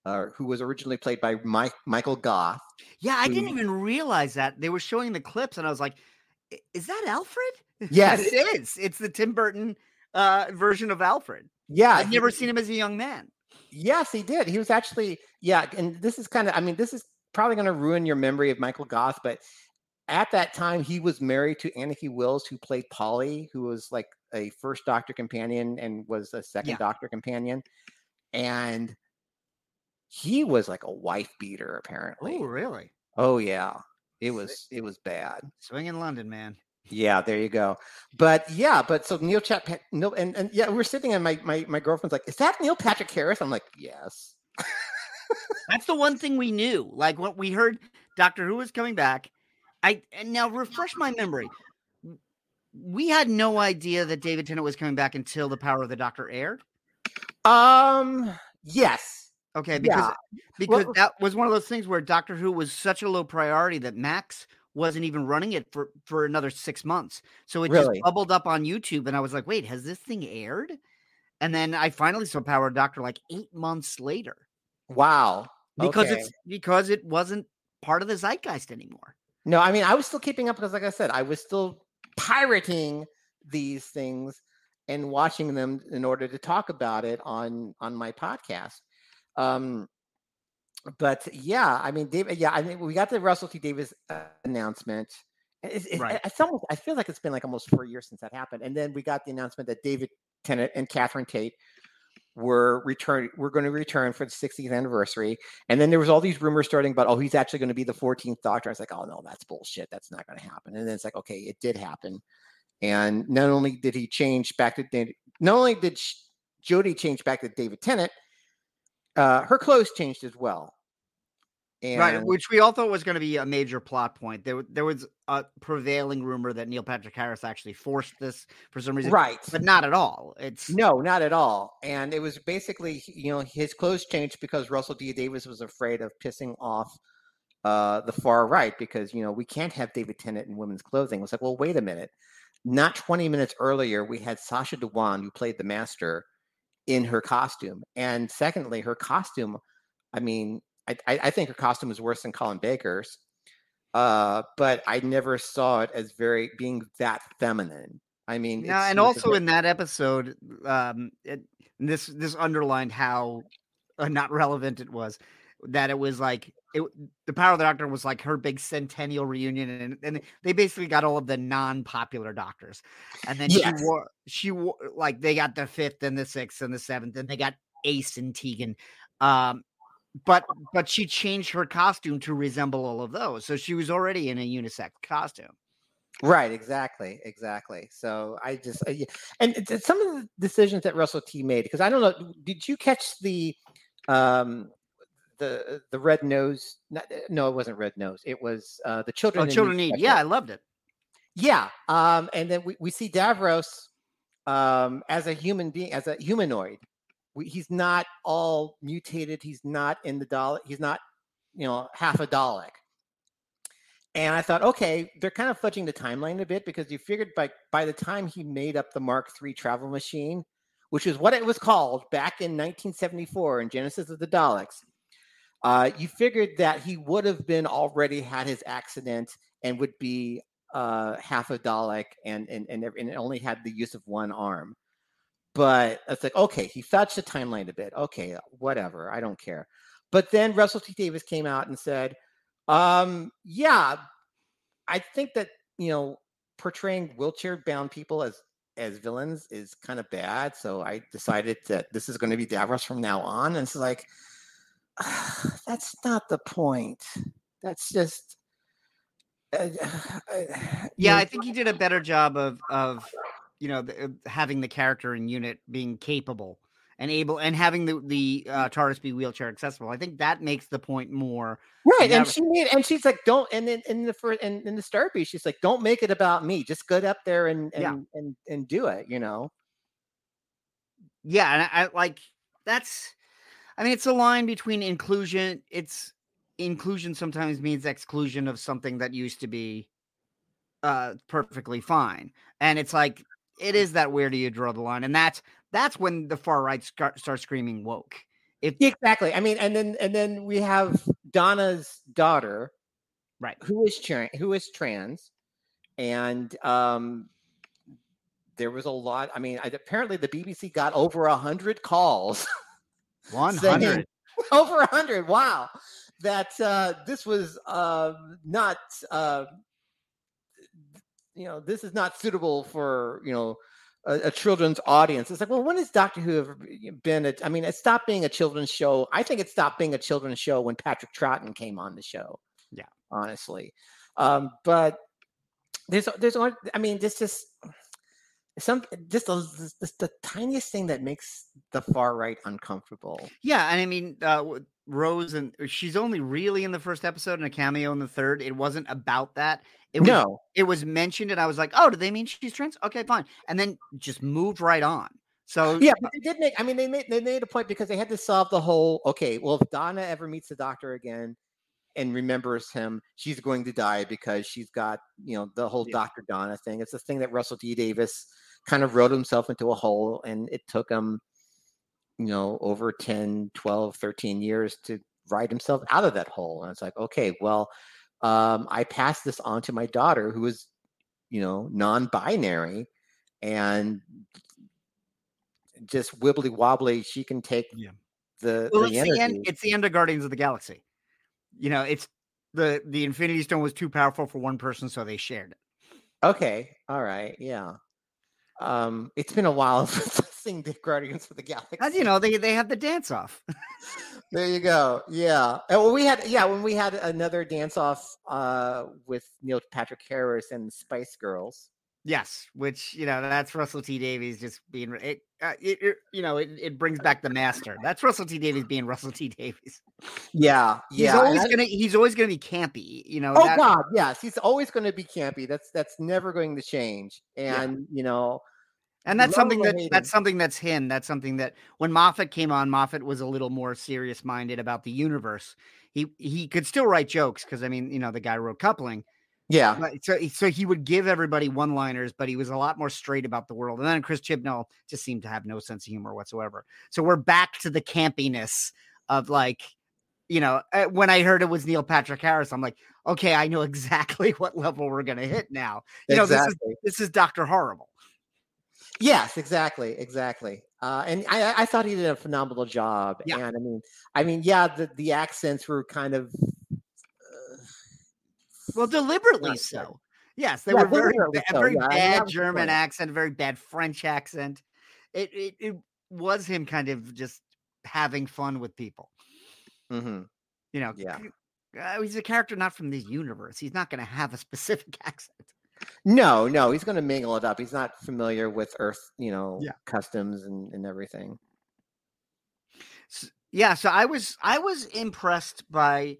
uh, who was originally played by Mike, Michael Gough. Yeah, I who, didn't even realize that they were showing the clips, and I was like, "Is that Alfred?" *laughs* Yes, it is. It's the Tim Burton uh, version of Alfred. Yeah, I've never seen him as a young man. Yes, he did. He was actually yeah, and this is kind of. I mean, this is probably going to ruin your memory of Michael Gough, but at that time he was married to Anneke Wills, who played Polly, who was like a first Doctor companion and was a second yeah. Doctor companion, and he was like a wife beater oh, apparently. Oh, really? Oh yeah. It was it was bad. Swing in London, man. Yeah, there you go. But yeah, but so Neil Chat no and, and yeah, we're sitting and my, my my girlfriend's like, is that Neil Patrick Harris? I'm like, yes. *laughs* That's the one thing we knew. Like what we heard Doctor Who was coming back. I and now refresh my memory. We had no idea that David Tennant was coming back until the Power of the Doctor aired. Um yes. Okay, because yeah. Uh, because well, that was one of those things where Doctor Who was such a low priority that Max wasn't even running it for for another six months. So it really? just bubbled up on YouTube, and I was like, "Wait, has this thing aired?" And then I finally saw Power Doctor like eight months later. Wow! Because okay. it's because it wasn't part of the zeitgeist anymore. No, I mean I was still keeping up because, like I said, I was still pirating these things and watching them in order to talk about it on on my podcast. Um, but yeah, I mean, David. Yeah, I mean, we got the Russell T Davies uh, announcement. It's, it's, right. it's almost. I feel like it's been like almost four years since that happened, and then we got the announcement that David Tennant and Catherine Tate were return. We're going to return for the 60th anniversary, and then there was all these rumors starting about, oh, he's actually going to be the 14th Doctor. I was like, oh no, that's bullshit. That's not going to happen. And then it's like, okay, it did happen, and not only did he change back to David, not only did Jodie change back to David Tennant uh, her clothes changed as well. And right, which we all thought was going to be a major plot point. There, there was a prevailing rumor that Neil Patrick Harris actually forced this for some reason, right, but not at all. It's no, not at all. And it was basically, you know, his clothes changed because Russell T. Davies was afraid of pissing off uh, the far right because you know we can't have David Tennant in women's clothing. It was like, well, wait a minute. Not 20 minutes earlier, we had Sacha Dhawan, who played the master, in her costume. And secondly, her costume, I mean, I, I think her costume is worse than Colin Baker's, uh, but I never saw it as very being that feminine. I mean, yeah, and also in that episode, um, it, this this underlined how uh, not relevant it was. That it was like it, the Power of the Doctor was like her big centennial reunion, and, and they basically got all of the non-popular doctors, and then yes. she wore she wore like they got the fifth and the sixth and the seventh, and they got Ace and Tegan, um, but but she changed her costume to resemble all of those, so she was already in a unisex costume. Right, exactly, exactly. So I just uh, and some of the decisions that Russell T made because I don't know. Did you catch the um the the red nose? Not, uh, no, it wasn't red nose. It was uh the children. Oh, children need. Yeah, I loved it. Yeah, um, and then we, we see Davros um as a human being, as a humanoid, he's not all mutated. He's not in the Dalek. He's not, you know, half a Dalek. And I thought, okay, they're kind of fudging the timeline a bit because you figured by by the time he made up the Mark III travel machine, which is what it was called back in 1974 in Genesis of the Daleks, uh, you figured that he would have been already had his accident and would be uh, half a Dalek and, and and and only had the use of one arm. But it's like, okay, he fudged the timeline a bit. Okay, whatever. I don't care. But then Russell T. Davies came out and said, um, yeah, I think that, you know, portraying wheelchair bound people as as villains is kind of bad. So I decided that this is going to be Davros from now on. And it's like, *sighs* that's not the point. That's just. Uh, *sighs* uh, yeah, I think he did a better job of of you know, the, uh, having the character and unit being capable and able and having the the uh, TARDIS be wheelchair accessible. I think that makes the point more right. And she made and she's like, don't. And then in the first and in the Starbeast, she's like, don't make it about me. Just get up there and and yeah. and, and do it. You know. Yeah, and I, I like that's. I mean, it's a line between inclusion. It's inclusion sometimes means exclusion of something that used to be uh perfectly fine and it's like it is that where do you draw the line, and that's that's when the far right start, start screaming woke. If exactly, I mean, and then and then we have Donna's daughter, right, who is trans, who is trans, and um, there was a lot. I mean, I, apparently the BBC got over a hundred calls. *laughs* One hundred, *laughs* over a hundred. Wow, that uh, this was uh, not. Uh, you know, this is not suitable for, you know, a, a, children's audience. It's like, well, when has Doctor Who ever been? A, I mean, it stopped being a children's show. I think it stopped being a children's show when Patrick Troughton came on the show. Yeah, honestly. Um, but there's, there's, I mean, this just some just a, just the tiniest thing that makes the far right uncomfortable. Yeah, and I mean, uh, Rose and uh, she's only really in the first episode and a cameo in the third. It wasn't about that. It was, no, it was mentioned, and I was like, "Oh, do they mean she's trans? Okay, fine." And then just moved right on. So yeah, but they did make. I mean, they made they made a point because they had to solve the whole. Okay, well, if Donna ever meets the Doctor again and remembers him, she's going to die because she's got you know the whole yeah. Doctor Donna thing. It's the thing that Russell T Davies kind of wrote himself into a hole, and it took him, you know, over 10, 12, 13 years to ride himself out of that hole. And it's like, okay, well um, I passed this on to my daughter who is, you know, non-binary and just wibbly wobbly. She can take yeah. the, well, the it's energy. The end, it's the end of Guardians of the Galaxy. You know, it's the the Infinity Stone was too powerful for one person, so they shared it. Okay, all right, yeah. Um, it's been a while *laughs* since sing the Guardians of the Galaxy. As you know, they they have the dance off. *laughs* there you go. Yeah. And well, we had yeah when we had another dance off uh, with Neil Patrick Harris and the Spice Girls. Yes, which you know that's Russell T Davies just being it. Uh, it, it you know it, it brings back the master. That's Russell T Davies being Russell T Davies. Yeah, He's yeah. always gonna he's always gonna be campy. You know. Oh that- God, yes, he's always going to be campy. That's that's never going to change. Yeah. And you know, And that's something that that's something that's him. That's something that when Moffat came on, Moffat was a little more serious minded about the universe. He he could still write jokes because I mean, you know, the guy wrote coupling. Yeah, But so so he would give everybody one liners, but he was a lot more straight about the world. And then Chris Chibnall just seemed to have no sense of humor whatsoever. So we're back to the campiness of like, you know, uh, when I heard it was Neil Patrick Harris, I'm like, okay, I know *laughs* exactly what level we're gonna hit now. You know, this is this is Doctor Horrible. Yes, exactly, exactly. Uh, and I, I thought he did a phenomenal job. Yeah. And I mean, I mean, yeah, the, the accents were kind of. Well, deliberately Not so. Yes, they Yeah, were very ba- so, very yeah, I mean, that bad German accent, very bad French accent. It, it it was him kind of just having fun with people. mhm. You know, Yeah. uh, he's a character not from this universe. He's not going to have a specific *laughs* accent. No, no, he's going to mingle it up. He's not familiar with Earth, you know, Yeah. customs and, and everything. S- yeah, so I was I was impressed by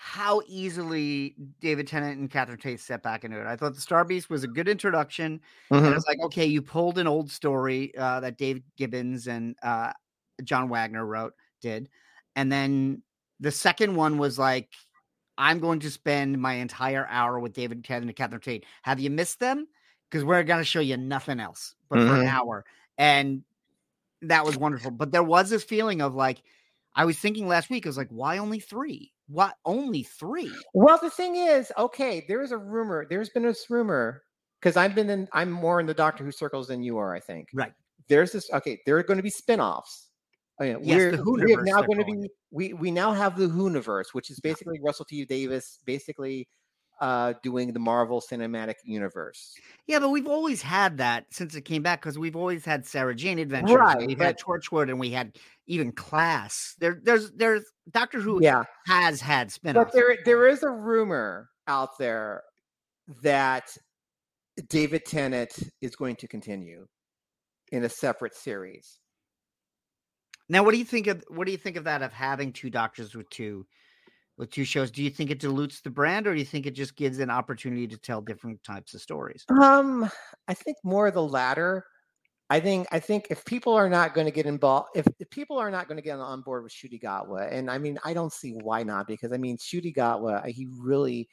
how easily David Tennant and Catherine Tate stepped back into it. I thought the Star Beast was a good introduction. And Mhm. it's like, okay, you pulled an old story uh, that Dave Gibbons and uh, John Wagner wrote, did. And then the second one was like, I'm going to spend my entire hour with David Tennant and Catherine Tate. Have you missed them? Because we're going to show you nothing else but for an Mhm. hour. And that was wonderful. But there was this feeling of like, I was thinking last week, I was like, why only three? What only three? Well, the thing is, okay, there is a rumor. There's been this rumor because I've been in. I'm more in the Doctor Who circles than you are. I think. Right. There's this. Okay, there are going to be spin-offs. Oh, yeah, Yes, we're, the we have now going to be. We we now have the Whoniverse, which is basically Russell T Davies, basically uh doing the Marvel Cinematic Universe. Yeah, but we've always had that since it came back because we've always had Sarah Jane adventures. Right, We've had Torchwood and we had even Class. There, there's, there's Doctor Who Yeah, has had spin-offs. but there there is a rumor out there that David Tennant is going to continue in a separate series. now, what do you think of what do you think of that of having two doctors with two with two shows? Do you think it dilutes the brand, or do you think it just gives an opportunity to tell different types of stories? Um, I think more the latter. I think I think if people are not going to get involved, if, if people are not going to get on board with Ncuti Gatwa, and I mean, I don't see why not, because I mean, Ncuti Gatwa, he really,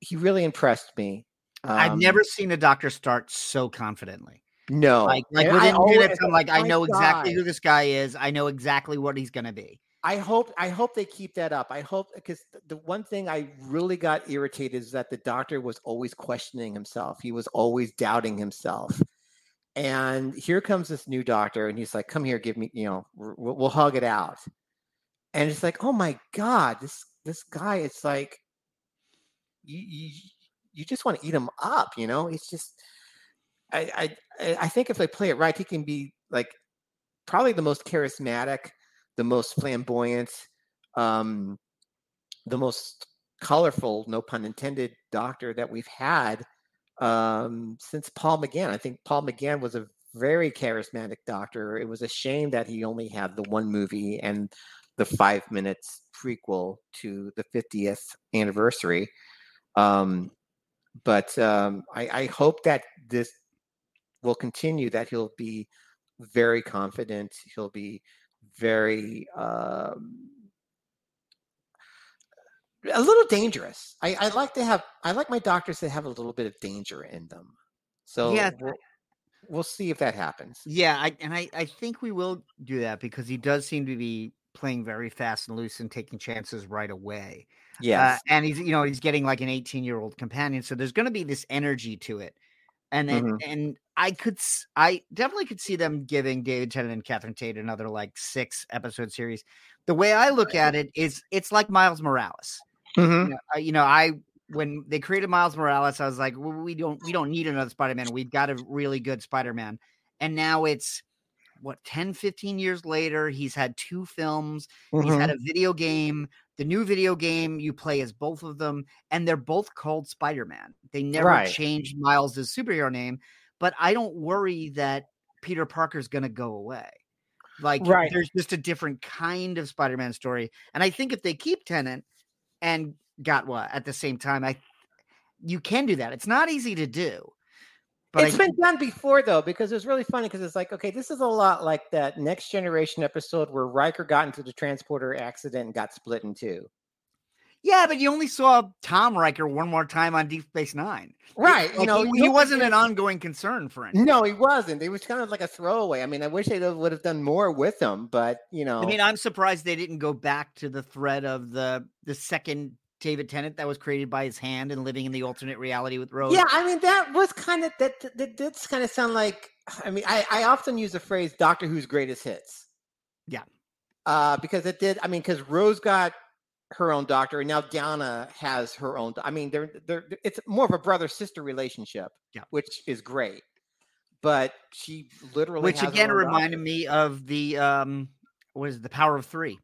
he really impressed me. I've Um, never seen a doctor start so confidently. no, Like, like I always- I'm like, I know exactly God. who this guy is. I know exactly what he's gonna be. I hope I hope they keep that up. I hope because the one thing I really got irritated is that the doctor was always questioning himself. He was always doubting himself. And here comes this new doctor, and he's like, "Come here, give me, you know, we'll, we'll- hug it out." And it's like, "Oh my god, this this guy, it's like, you you, you just want to eat him up, you know? It's just, I I I think if they play it right, he can be like probably the most charismatic, the most flamboyant, um, the most colorful, no pun intended, doctor that we've had um, since Paul McGann. I think Paul McGann was a very charismatic doctor. It was a shame that he only had the one movie and the five minutes prequel to the 50th anniversary. Um, but um, I, I hope that this will continue, that he'll be very confident. He'll be very um, a little dangerous. I, I like to have I like my doctors to have a little bit of danger in them. So Yeah, we'll, we'll see if that happens. Yeah, I, and I, I think we will do that because he does seem to be playing very fast and loose and taking chances right away. Uh, and he's you know he's getting like an 18 year old companion, so there's going to be this energy to it. And then Mhm. and I could I definitely could see them giving David Tennant and Catherine Tate another like six episode series. The way I look at it is it's like Miles Morales. Mhm. You know, I- you know, I when they created Miles Morales, I was like, well, we don't we don't need another Spider Man. We've got a really good Spider Man, and now it's what 10 15 years later he's had two films he's had Mhm. a video game the new video game you play as both of them and they're both called spider-man they never Right. changed miles' superhero name but i don't worry that peter parker's going to go away like Right. there's just a different kind of spider-man story and i think if they keep Tennant and Gatwa at the same time i you can do that it's not easy to do but it's I, been done before though, because it was really funny because it's like, okay, this is a lot like that next generation episode where Riker got into the transporter accident and got split in two. Yeah but you only saw tom Riker one more time on deep space nine Right. Like, you know, he, he wasn't an ongoing concern for anything. No, he wasn't. It was kind of like a throwaway. I mean, I wish they would have done more with him, but you know, I mean, I'm surprised they didn't go back to the thread of the the second David Tennant that was created by his hand and living in the alternate reality with Rose. yeah, I mean, that was kind of that. That, that did kind of sound like. I mean, I, I often use the phrase "Doctor Who's greatest hits." Yeah. uh, because it did. I mean, because Rose got her own doctor, and now Donna has her own. I mean, they're they're it's more of a brother sister relationship. Yeah. which is great. But she literally, which again reminded doctor. me of the um what is it, the Power of Three,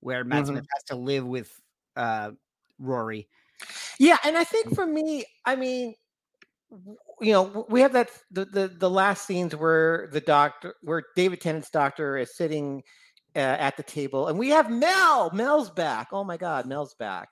where Matt Mhm. Smith has to live with uh Rory. Yeah, and I think for me, I mean, you know, we have that the the, the last scenes where the doctor, where David Tennant's doctor is sitting uh, at the table, and we have Mel. Mel's back. Oh my God, Mel's back.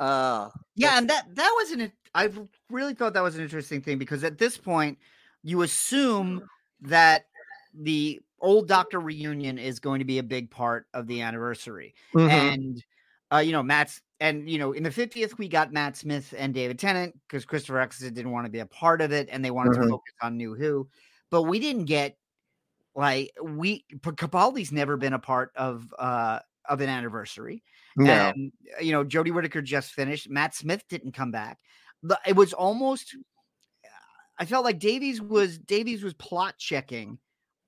Uh, Yeah, and that that was an I really thought that was an interesting thing because at this point you assume that the old Doctor reunion is going to be a big part of the anniversary. mhm. and uh, you know Matt's and you know in the 50th we got Matt Smith and David Tennant because Christopher Eccleston didn't want to be a part of it and they wanted Mhm. to focus on New Who, but we didn't get like we Capaldi's never been a part of uh of an anniversary no, and uh, you know Jodie Whittaker just finished Matt Smith didn't come back but it was almost I felt like Davies was Davies was plot checking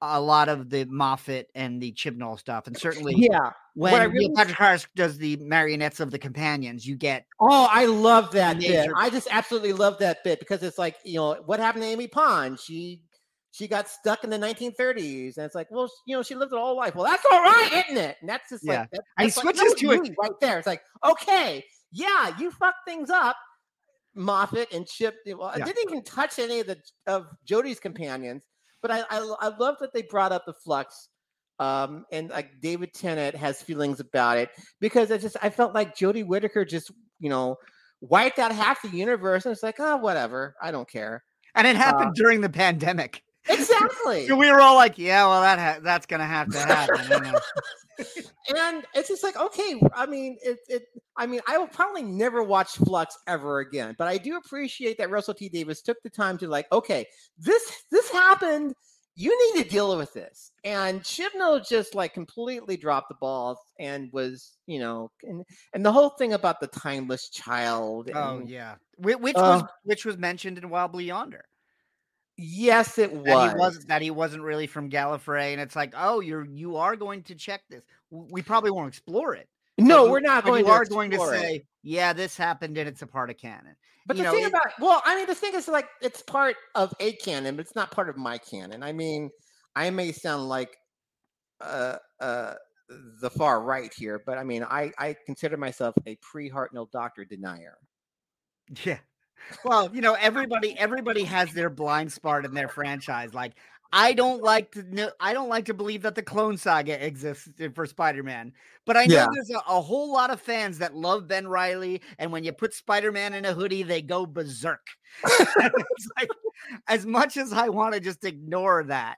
a lot of the Moffat and the Chibnall stuff and certainly yeah. when What I really- Patrick Harris does the marionettes of the companions, you get Oh, I love that bit. I just absolutely love that bit because it's like, you know, what happened to Amy Pond? She she got stuck in the 1930s, and it's like, well, you know, she lived her whole life. Well, that's all right, isn't it? And that's just Yeah. like, that, that's like, switches to it- right there. It's like, okay, yeah, you fucked things up, Moffat and Chip. Well, Yeah. I didn't even touch any of the of Jodie's companions, but I I, I love that they brought up the flux. Um, and like David Tennant has feelings about it because I just I felt like Jodie Whittaker just you know wiped out half the universe and it's like oh whatever I don't care and it Uh, happened during the pandemic. Exactly So we were all like, yeah, well that ha- that's going to have to happen. you know. *laughs* and it's just like okay I mean it, it I mean I will probably never watch Flux ever again but I do appreciate that Russell T Davies took the time to like okay this this happened you need to deal with this and Chibnall just like completely dropped the ball and was you know and and the whole thing about the timeless child oh yeah. Which, which was Uh, which was mentioned in Wild Blue Yonder. Yes, it That was. he was that he wasn't really from Gallifrey and it's like, "Oh, you're you are going to check this." We probably won't explore it. no, but we're not going you to are going to explore it. say, "Yeah, this happened and it's a part of canon." But you the know, thing it- about well, I mean, the thing is like it's part of a canon, but it's not part of my canon. I mean, I may sound like uh uh the far right here, but I mean, I I consider myself a pre-Hartnell Doctor denier. *laughs* Yeah. Well, you know, everybody everybody has their blind spot in their franchise. Like, I don't like to know, I don't like to believe that the Clone Saga exists eh, for Spider-Man, but I know Yeah. there's a, a whole lot of fans that love Ben Riley, and when you put Spider-Man in a hoodie, they go berserk. *laughs* it's like, as much as I want to just ignore that,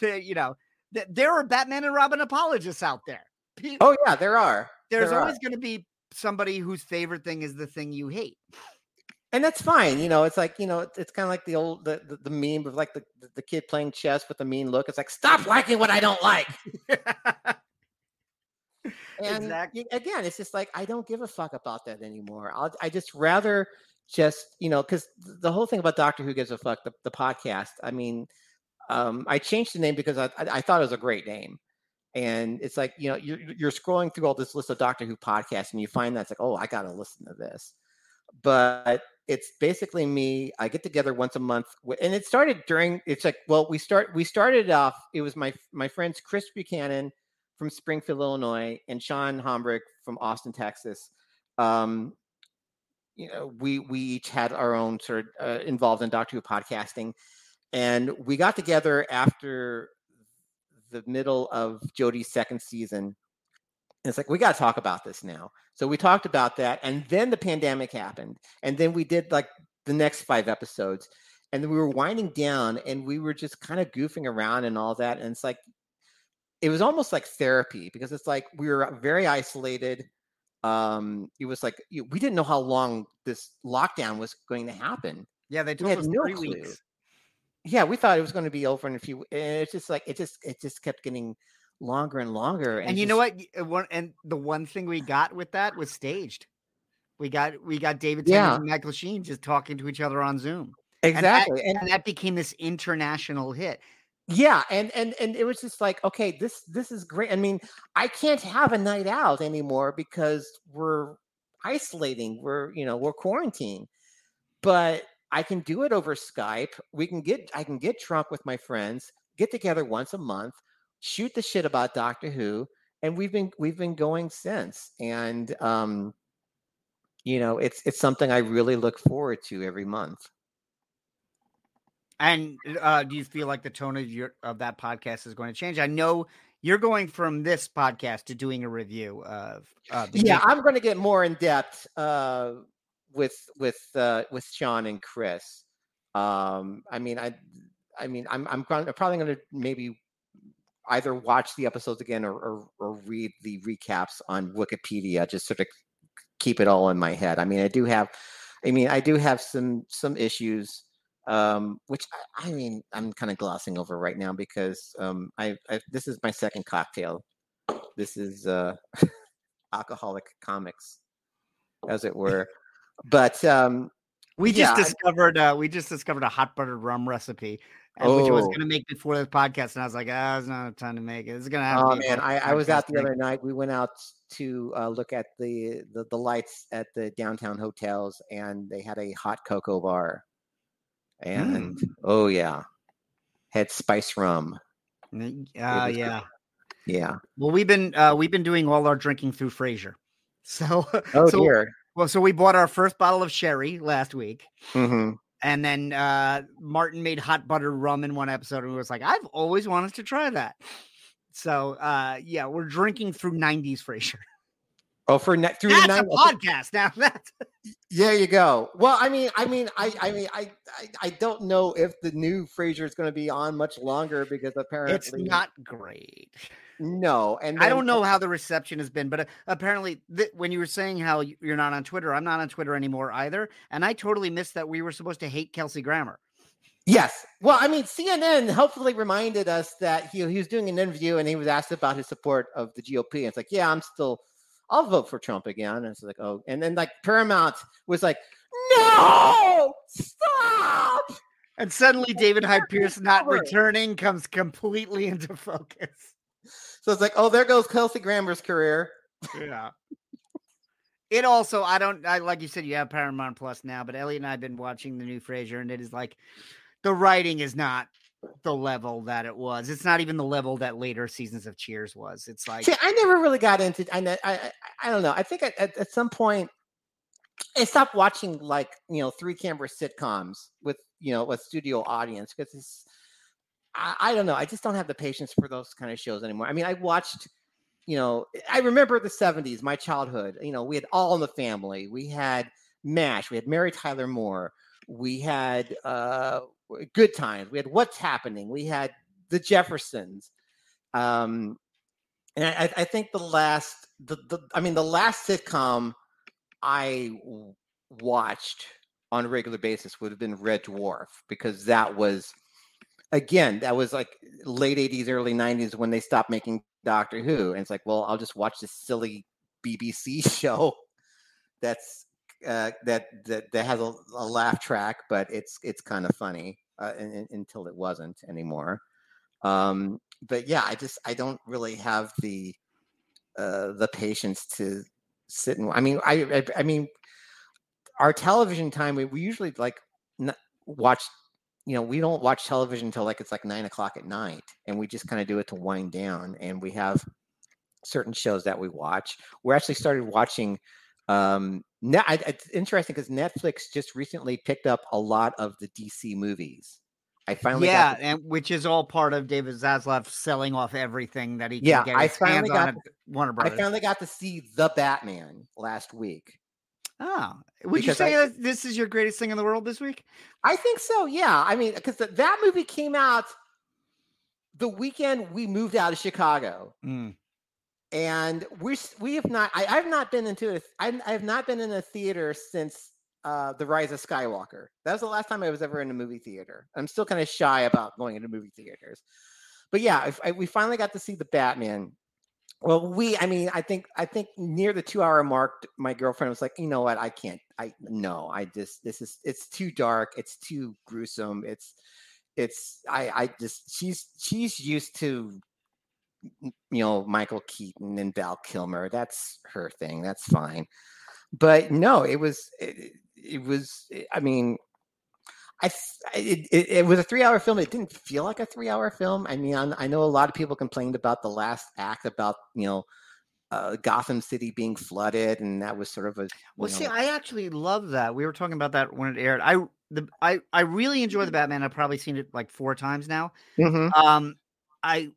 the- you know, th- there are Batman and Robin apologists out there. Pe- Oh yeah, there are. There's there always going to be somebody whose favorite thing is the thing you hate. And that's fine. You know, it's like you know, it's, it's kind of like the old the, the, the meme of like the, the the kid playing chess with a mean look. It's like stop liking what I don't like. *laughs* And Exactly. again, it's just like I don't give a fuck about that anymore. I'll, I just rather just you know because the whole thing about Doctor Who gives a fuck the, the podcast. I mean, um, I changed the name because I, I I thought it was a great name, and it's like you know you're you're scrolling through all this list of Doctor Who podcasts and you find that's like oh I gotta listen to this, but it's basically me. I get together once a month, and it started during. It's like, well, we start. We started off. It was my my friends Chris Buchanan from Springfield, Illinois, and Sean Hombrick from Austin, Texas. Um, you know, we we each had our own sort of uh, involved in Doctor Who podcasting, and we got together after the middle of Jodie's second season. And it's like we got to talk about this now. So we talked about that, and then the pandemic happened, and then we did like the next five episodes, and then we were winding down, and we were just kind of goofing around and all that, and it's like it was almost like therapy because it's like we were very isolated um, it was like we didn't know how long this lockdown was going to happen. Yeah, they told us no three clue. weeks. Yeah, we thought it was going to be over in a few. And it's just like it just it just kept getting longer and longer. And, and you just, know what? Uh, one and the one thing we got with that was staged. We got we got David yeah. and Michael Sheen just talking to each other on Zoom. Exactly, and that, and that became this international hit yeah and and and it was just like okay this this is great i mean i can't have a night out anymore because we're isolating we're you know we're quarantined but i can do it over skype we can get i can get drunk with my friends get together once a month shoot the shit about doctor who and we've been we've been going since and um you know it's it's something i really look forward to every month and uh, do you feel like the tone of your of that podcast is going to change? I know you're going from this podcast to doing a review of. Uh, yeah, I'm going to get more in depth uh, with with uh, with Sean and Chris. Um, I mean, I, I mean, I'm I'm probably going to maybe either watch the episodes again or, or, or read the recaps on Wikipedia, just sort of keep it all in my head. I mean, I do have, I mean, I do have some some issues um, which I, I, mean I'm kind of glossing over right now because um, I, I, this is my second cocktail. This is uh, *laughs* alcoholic comics, as it were. But um, we just yeah, discovered uh, we just discovered a hot buttered rum recipe. Oh. Which I was going to make before the podcast, and I was like, "Ah, oh, it's not a time to make it. It's going to happen." Oh man, I, I was out the other night. We went out to uh, look at the, the the lights at the downtown hotels, and they had a hot cocoa bar and mm. oh yeah, had spice rum. Uh, yeah, good. yeah. Well, we've been uh, we've been doing all our drinking through Frasier. *laughs* So, oh so, dear. Well, so we bought our first bottle of sherry last week. Mm-hmm. And then uh, Martin made hot butter rum in one episode, and we was like, I've always wanted to try that. So, uh, yeah, we're drinking through '90s Frasier. Oh, for ne- through that's the nine- a podcast now. *laughs* That's there you go. Well, I mean, I mean, I, I mean, I, I, I don't know if the new Frasier is going to be on much longer because apparently it's not great. No, and then, I don't know how the reception has been, but uh, apparently, th- when you were saying how you're not on Twitter, I'm not on Twitter anymore either, and I totally missed that we were supposed to hate Kelsey Grammer. Yes. Well, I mean, CNN helpfully reminded us that he, he was doing an interview and he was asked about his support of the GOP. And it's like, yeah, I'm still I'll vote for Trump again. And it's like, oh, and then like Paramount was like, no, stop. And suddenly David Hyde Pierce not returning comes completely into focus. So it's like, oh, there goes Kelsey Grammer's career. Yeah. it also, I don't, I like you said, you have Paramount Plus now, but Elliot and I have been watching the new Frasier, and it is like the writing is not the level that it was. It's not even the level that later seasons of Cheers was. It's like See, I never really got into. I I I don't know. I think at, at some point I stopped watching like you know three camera sitcoms with you know a studio audience because it's. I, I don't know. I just don't have the patience for those kind of shows anymore. I mean, I watched you know, I remember the 70s, my childhood. You know, we had All in the Family. We had MASH. We had Mary Tyler Moore. We had uh, good times. We had What's Happening. We had the Jeffersons. Um, and I, I think the last, the, the, I mean, the last sitcom I watched on a regular basis would have been Red Dwarf because that was, again, that was like late 80s, early 90s when they stopped making Doctor Who. And it's like, well, I'll just watch this silly BBC *laughs* show that's uh, that that that has a, a, laugh track, but it's it's kind of funny uh, until it wasn't anymore. Um, but yeah, I just I don't really have the uh, the patience to sit and I mean I I, I mean our television time, we, we usually like n- watch. You know, we don't watch television until like it's like nine o'clock at night, and we just kind of do it to wind down. And we have certain shows that we watch. We actually started watching. Um, net, I, it's interesting because Netflix just recently picked up a lot of the DC movies. I finally yeah, got the- and which is all part of David Zaslav selling off everything that he can Yeah, get I his hands finally got Warner I finally got to see the Batman last week. oh, would you say I- that this is your greatest thing in the world this week? I think so. Yeah, I mean, because that movie came out the weekend we moved out of Chicago, Mm. And we we have not. I, I've not been into a. I, I have not been in a theater since uh, the Rise of Skywalker. That was the last time I was ever in a movie theater. I'm still kind of shy about going into movie theaters, but yeah, I, we finally got to see the Batman. Well, we, I mean, I think, I think near the two hour mark, my girlfriend was like, you know what, I can't, I no, I just, this is, it's too dark, it's too gruesome, it's, it's, I, I just, she's, she's used to, you know, Michael Keaton and Val Kilmer. That's her thing. That's fine. But no, it was, it, it was, I mean, I it, it, it was a three hour film. It didn't feel like a three hour film. I mean, I, I know a lot of people complained about the last act about, you know, uh, Gotham City being flooded, and that was sort of a. Well, see, I actually love that. We were talking about that when it aired. I the I I really enjoy the Batman. I've probably seen it like four times now. Mhm. Um, I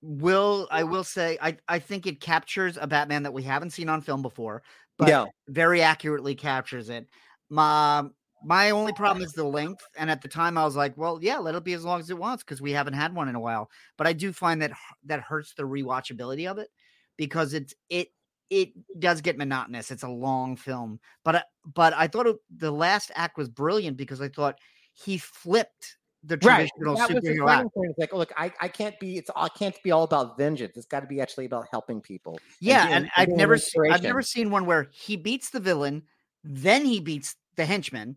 will I will say I I think it captures a Batman that we haven't seen on film before, but No. very accurately captures it. My my only problem is the length, and at the time I was like, well, yeah, let it be as long as it wants because we haven't had one in a while. But I do find that that hurts the rewatchability of it because it's it it does get monotonous. It's a long film, but I, but I thought it, the last act was brilliant because I thought he flipped the Right. traditional That the superhero act. starting point. It's like, look, I, I can't be. It's all- I can't be all about vengeance. It's got to be actually about helping people. Yeah, doing- and and I've never se- I've never seen one where he beats the villain, then he beats the henchman,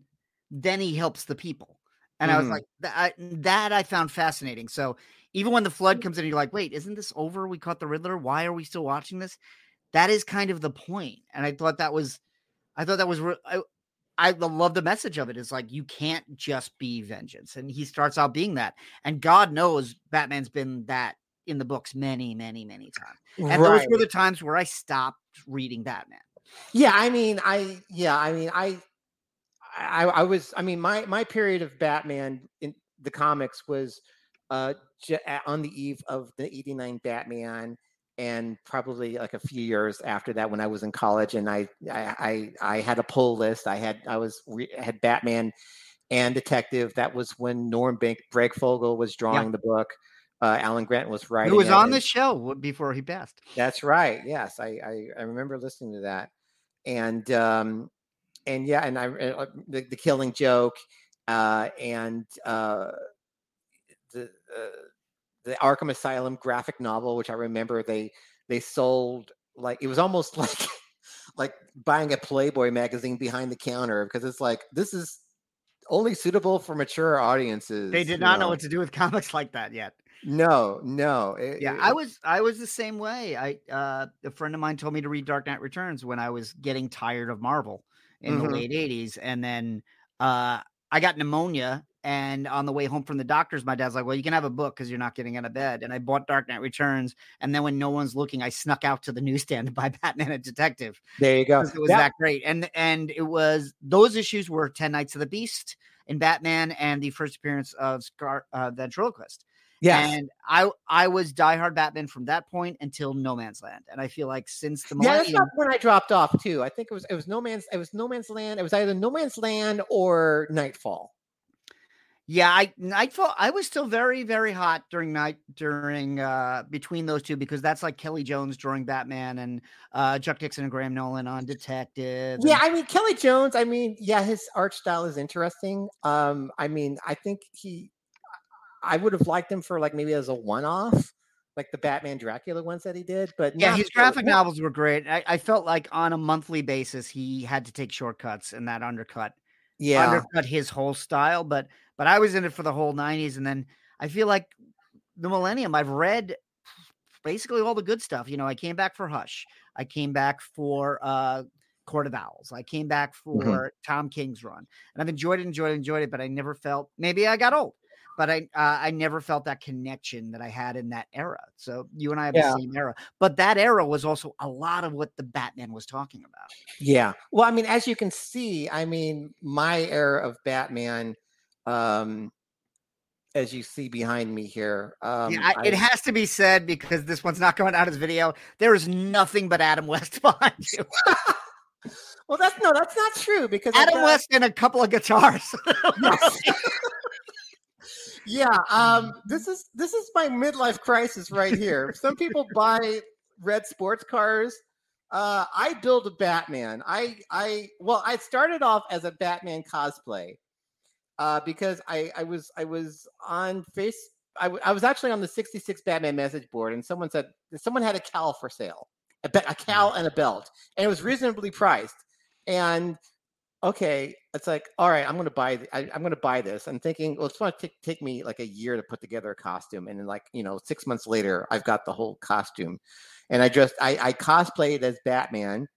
then he helps the people. And I was Mhm. like, that I, that I found fascinating. So even when the flood comes in, you're like, wait, isn't this over? We caught the Riddler. Why are we still watching this? That is kind of the point. And I thought that was, I thought that was, re- I, I love the message of it. It's like you can't just be vengeance, and he starts out being that. And God knows Batman's been that in the books many, many, many times. And those were the times where I stopped reading Batman. Yeah, I mean, I yeah, I mean, I, I, I was, I mean, my my period of Batman in the comics was uh on the eve of the '89 Batman, and probably like a few years after that when I was in college, and I I I, I had a pull list. I had I was had Batman and Detective. That was when Norm Bank Breyfogle was drawing the book. Uh, Alan Grant was writing. It was on and- the show before he passed? that's right. Yes, I, I I remember listening to that, and um, and yeah, and I uh, the, the Killing Joke, uh, and uh, the uh, the Arkham Asylum graphic novel, which I remember they they sold like it was almost *laughs* like like buying a Playboy magazine behind the counter because it's like this is only suitable for mature audiences. They did not know what to do with *laughs* comics like that yet. No, no. it- Yeah, it- I was I was the same way. I uh a friend of mine told me to read Dark Knight Returns when I was getting tired of Marvel in the Mhm. late 80s and then uh I got pneumonia and on the way home from the doctors my dad's like, "Well, you can have a book cuz you're not getting out of bed." And I bought Dark Knight Returns and then when no one's looking, I snuck out to the *laughs* newsstand to buy Batman and Detective. There you go. It was That- that great. And and it was those issues were 10 Nights of the Beast in Batman and the first appearance of Scar uh, Ventriloquist. yes. And I I was diehard Batman from that point until No Man's Land. And I feel like since the Yeah, that's not when I dropped off too. I think it was it was No Man's it was No Man's Land. It was either No Man's Land or Nightfall. Yeah, I Nightfall, I was still very, very hot during night during uh between those two because that's like Kelly Jones drawing Batman and uh Chuck Dixon and Graham Nolan on Detective. Yeah, and- I mean Kelly Jones. I mean, yeah, his art style is interesting. Um, I mean, I think he, I would have liked him for like maybe as a one-off, like the Batman Dracula ones that he did. But yeah, his graphic novels were great. I, I felt like on a monthly basis he had to take shortcuts and that undercut Yeah, undercut his whole style, but but I was in it for the whole 90s and then I feel like the millennium I've read basically all the good stuff. You know, I came back for Hush. I came back for uh Court of Owls. I came back for Mhm. Tom King's run, and I've enjoyed it, enjoyed it, enjoyed it. But I never felt maybe I got old, but I uh, I never felt that connection that I had in that era. So you and I have Yeah. the same era, but that era was also a lot of what the Batman was talking about. Yeah. Well, I mean, as you can see, I mean, my era of Batman, um, as you see behind me here, um, yeah, I, it I- has to be said because this one's not going out as video. There is nothing but Adam West *laughs* behind *laughs* you. well, that's no, that's not true because Adam got- West and a couple of guitars. Yes. *laughs* yeah. Um, this is this is my midlife crisis right here. Some people *laughs* buy red sports cars. Uh, I build a Batman. I I well, I started off as a Batman cosplay uh, because I I was I was on face. I, w- I was actually on the 66 Batman message board, and someone said someone had a cowl for sale, a, be- a cowl and a belt, and it was reasonably priced. And okay, it's like, all right, I'm gonna buy. I, I'm gonna buy this. I'm thinking, well, it's gonna take, take me like a year to put together a costume, and then like you know, six months later, I've got the whole costume, and I just I, I cosplayed as Batman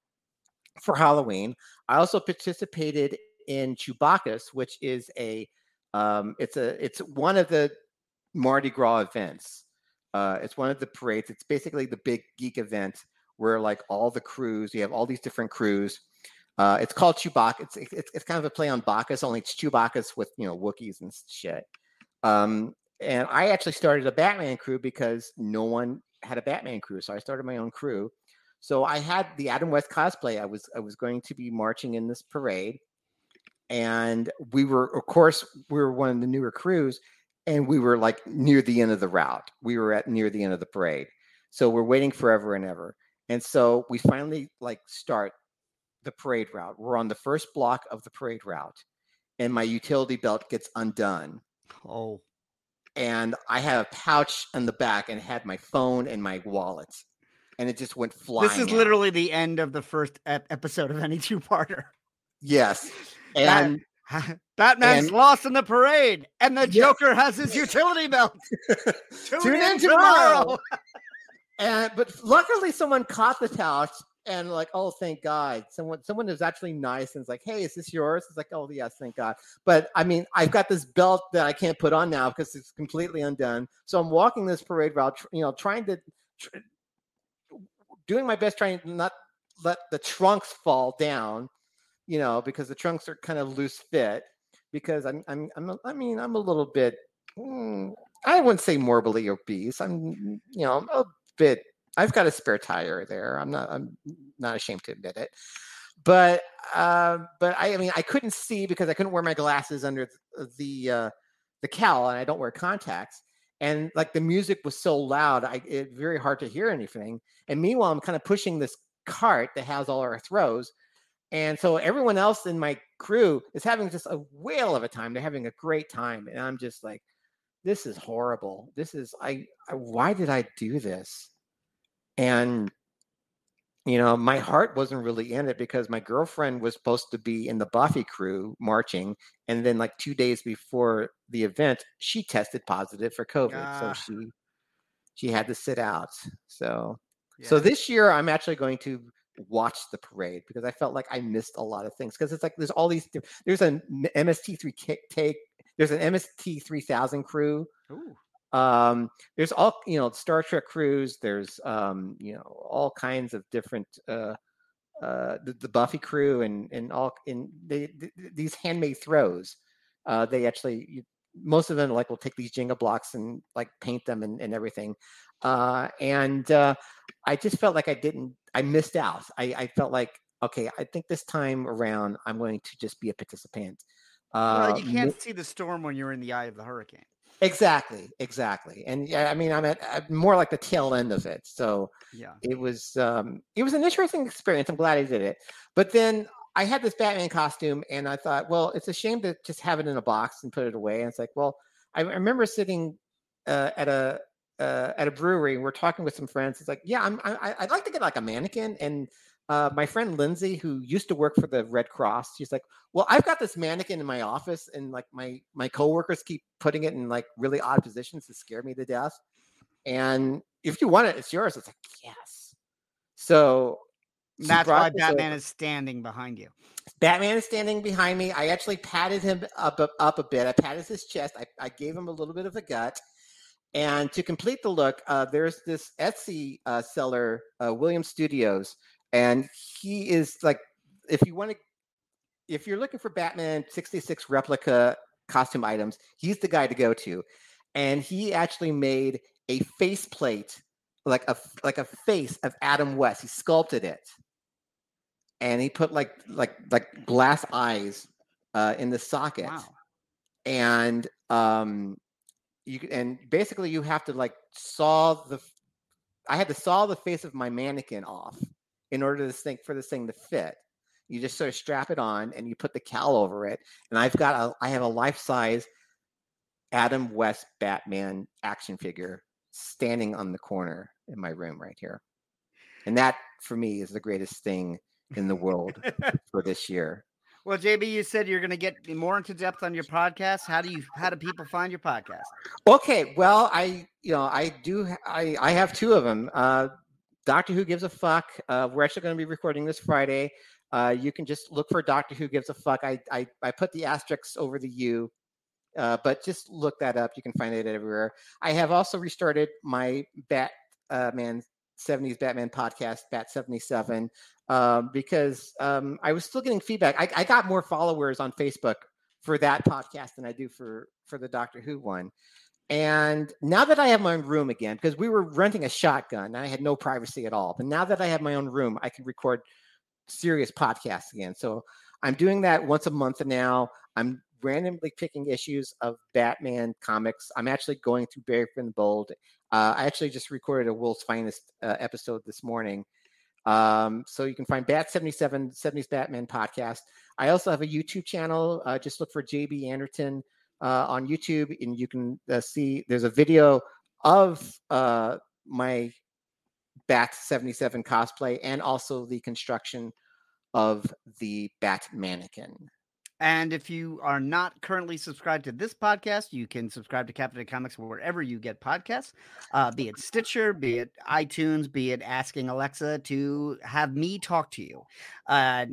for Halloween. I also participated in Chewbacchus, which is a um, it's a it's one of the Mardi Gras events. Uh, it's one of the parades. It's basically the big geek event where like all the crews, you have all these different crews. Uh, it's called Chewbacchus. It's, it's it's kind of a play on Bacchus, only it's Chewbacchus with you know Wookiees and shit. Um, and I actually started a Batman crew because no one had a Batman crew, so I started my own crew. So I had the Adam West cosplay. I was I was going to be marching in this parade, and we were, of course, we were one of the newer crews, and we were like near the end of the route. We were at near the end of the parade, so we're waiting forever and ever. And so we finally like start the parade route. We're on the first block of the parade route, and my utility belt gets undone oh, and I had a pouch in the back and had my phone and my wallet, and it just went flying. this is out. literally the end of the first ep- episode of any *laughs* two-parter. yes, That- and *laughs* Batman's And- lost in the parade, and the Yes. Joker has his utility belt. *laughs* Tune, Tune in, in tomorrow. tomorrow. and but luckily someone caught the pouch and like oh thank god. Someone someone is actually nice and is like hey is this yours? It's like oh yes thank god. But i mean i've got this belt that i can't put on now because it's completely undone. So i'm walking this parade route you know trying to tr- doing my best trying not let the trunks fall down you know because the trunks are kind of loose fit because i'm i'm, I'm a- i mean i'm a little bit mm, i wouldn't say morbidly obese. I'm you know I'm a bit I've got a spare tire there. I'm not I'm not ashamed to admit it. But uh, but I, I mean I couldn't see because I couldn't wear my glasses under th- the uh, the cowl and I don't wear contacts. And like the music was so loud, I it very hard to hear anything. And meanwhile, I'm kind of pushing this cart that has all our throws. And so everyone else in my crew is having just a whale of a time. They're having a great time. And I'm just like, this is horrible. This is I, I why did I do this? And you know my heart wasn't really in it because my girlfriend was supposed to be in the buffy crew marching and then like two days before the event she tested positive for covid Ah. so she she had to sit out so so this year i'm actually going to watch the parade because i felt like i missed a lot of things because it's like there's all these there's an mst3 ki- take there's an mst 3000 crew Ooh. Um there's all you know star trek crews there's um you know all kinds of different uh uh the, the buffy crew and and all in they, th- th- these handmade throws uh they actually you, most of them like will take these jenga blocks and like paint them and, and everything. Uh and uh i just felt like i didn't i missed out. I i felt like okay i think this time around i'm going to just be a participant. Uh well, you can't see the storm when you're in the eye of the hurricane. Exactly, exactly, and yeah, I mean, I'm at I'm more like the tail end of it. So Yeah. it was um, it was an interesting experience. I'm glad I did it. But then I had this Batman costume, and I thought, well, it's a shame to just have it in a box and put it away. And it's like, well, I I remember sitting uh, at a uh, at a brewery, and we're talking with some friends. It's like, yeah, I'm I, I'd like to get like a mannequin, and uh, my friend Lindsay, who used to work for the Red Cross, she's like, "Well, I've got this mannequin in my office, and like my my coworkers keep putting it in like really odd positions to scare me to death. And if you want it, it's yours." It's like, yes. So That's why Batman is standing behind you. Batman is standing behind me. I actually patted him up up, up a bit. I patted his chest. I, I gave him a little bit of a gut. And to complete the look, uh, there's this Etsy uh, seller, uh, William Studios, and he is like, if you want to, if you're looking for Batman 66 replica costume items, he's the guy to go to. And he actually made a faceplate, like a like a face of Adam West. He sculpted it and he put like like like glass eyes uh, in the socket. Wow. And um, you and basically you have to like saw the. I had to saw the face of my mannequin off in order to this thing for this thing to fit. You just sort of strap it on and you put the cowl over it. And I've got a I have a life size Adam West Batman action figure standing on the corner in my room right here. And that for me is the greatest thing in the world *laughs* for this year. Well, JB, you said you're going to get more into depth on your podcast. How do you? How do people find your podcast? Okay, well, I you know I do I I have two of them. Uh, Doctor Who gives a fuck. Uh, we're actually going to be recording this Friday. Uh, you can just look for Doctor Who gives a fuck. I I, I put the asterisks over the U, uh, but just look that up. You can find it everywhere. I have also restarted my Batman 70s Batman podcast, Bat 77 um, because um, I was still getting feedback. I, I, got more followers on Facebook for that podcast than I do for for the Doctor Who one. And now that I have my own room again, because we were renting a shotgun, I had no privacy at all. But now that I have my own room, I can record serious podcasts again. So I'm doing that once a month now. I'm randomly picking issues of Batman comics. I'm actually going through Brave and Bold. Uh, I actually just recorded a World's Finest uh, episode this morning um, so you can find Bat 77, 70s Batman podcast. I also have a YouTube channel. Uh, just look for JB Anderton uh, on YouTube, and you can uh, see there's a video of uh, my Bat 77 cosplay and also the construction of the Bat mannequin. And if you are not currently subscribed to this podcast, you can subscribe to Caffeinated Comics wherever you get podcasts, uh, be it Stitcher, be it iTunes, be it asking Alexa to have me talk to you. Uh,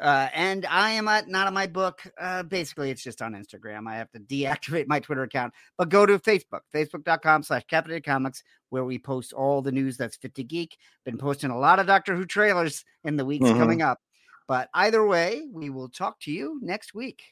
uh, and I am at, not on my book. Uh, basically, it's just on Instagram. I have to deactivate my Twitter account, but go to Facebook, facebook.com slash Caffeinated Comics, where we post all the news that's fit to geek. Been posting a lot of Doctor Who trailers in the weeks mm-hmm. coming up. But either way, we will talk to you next week.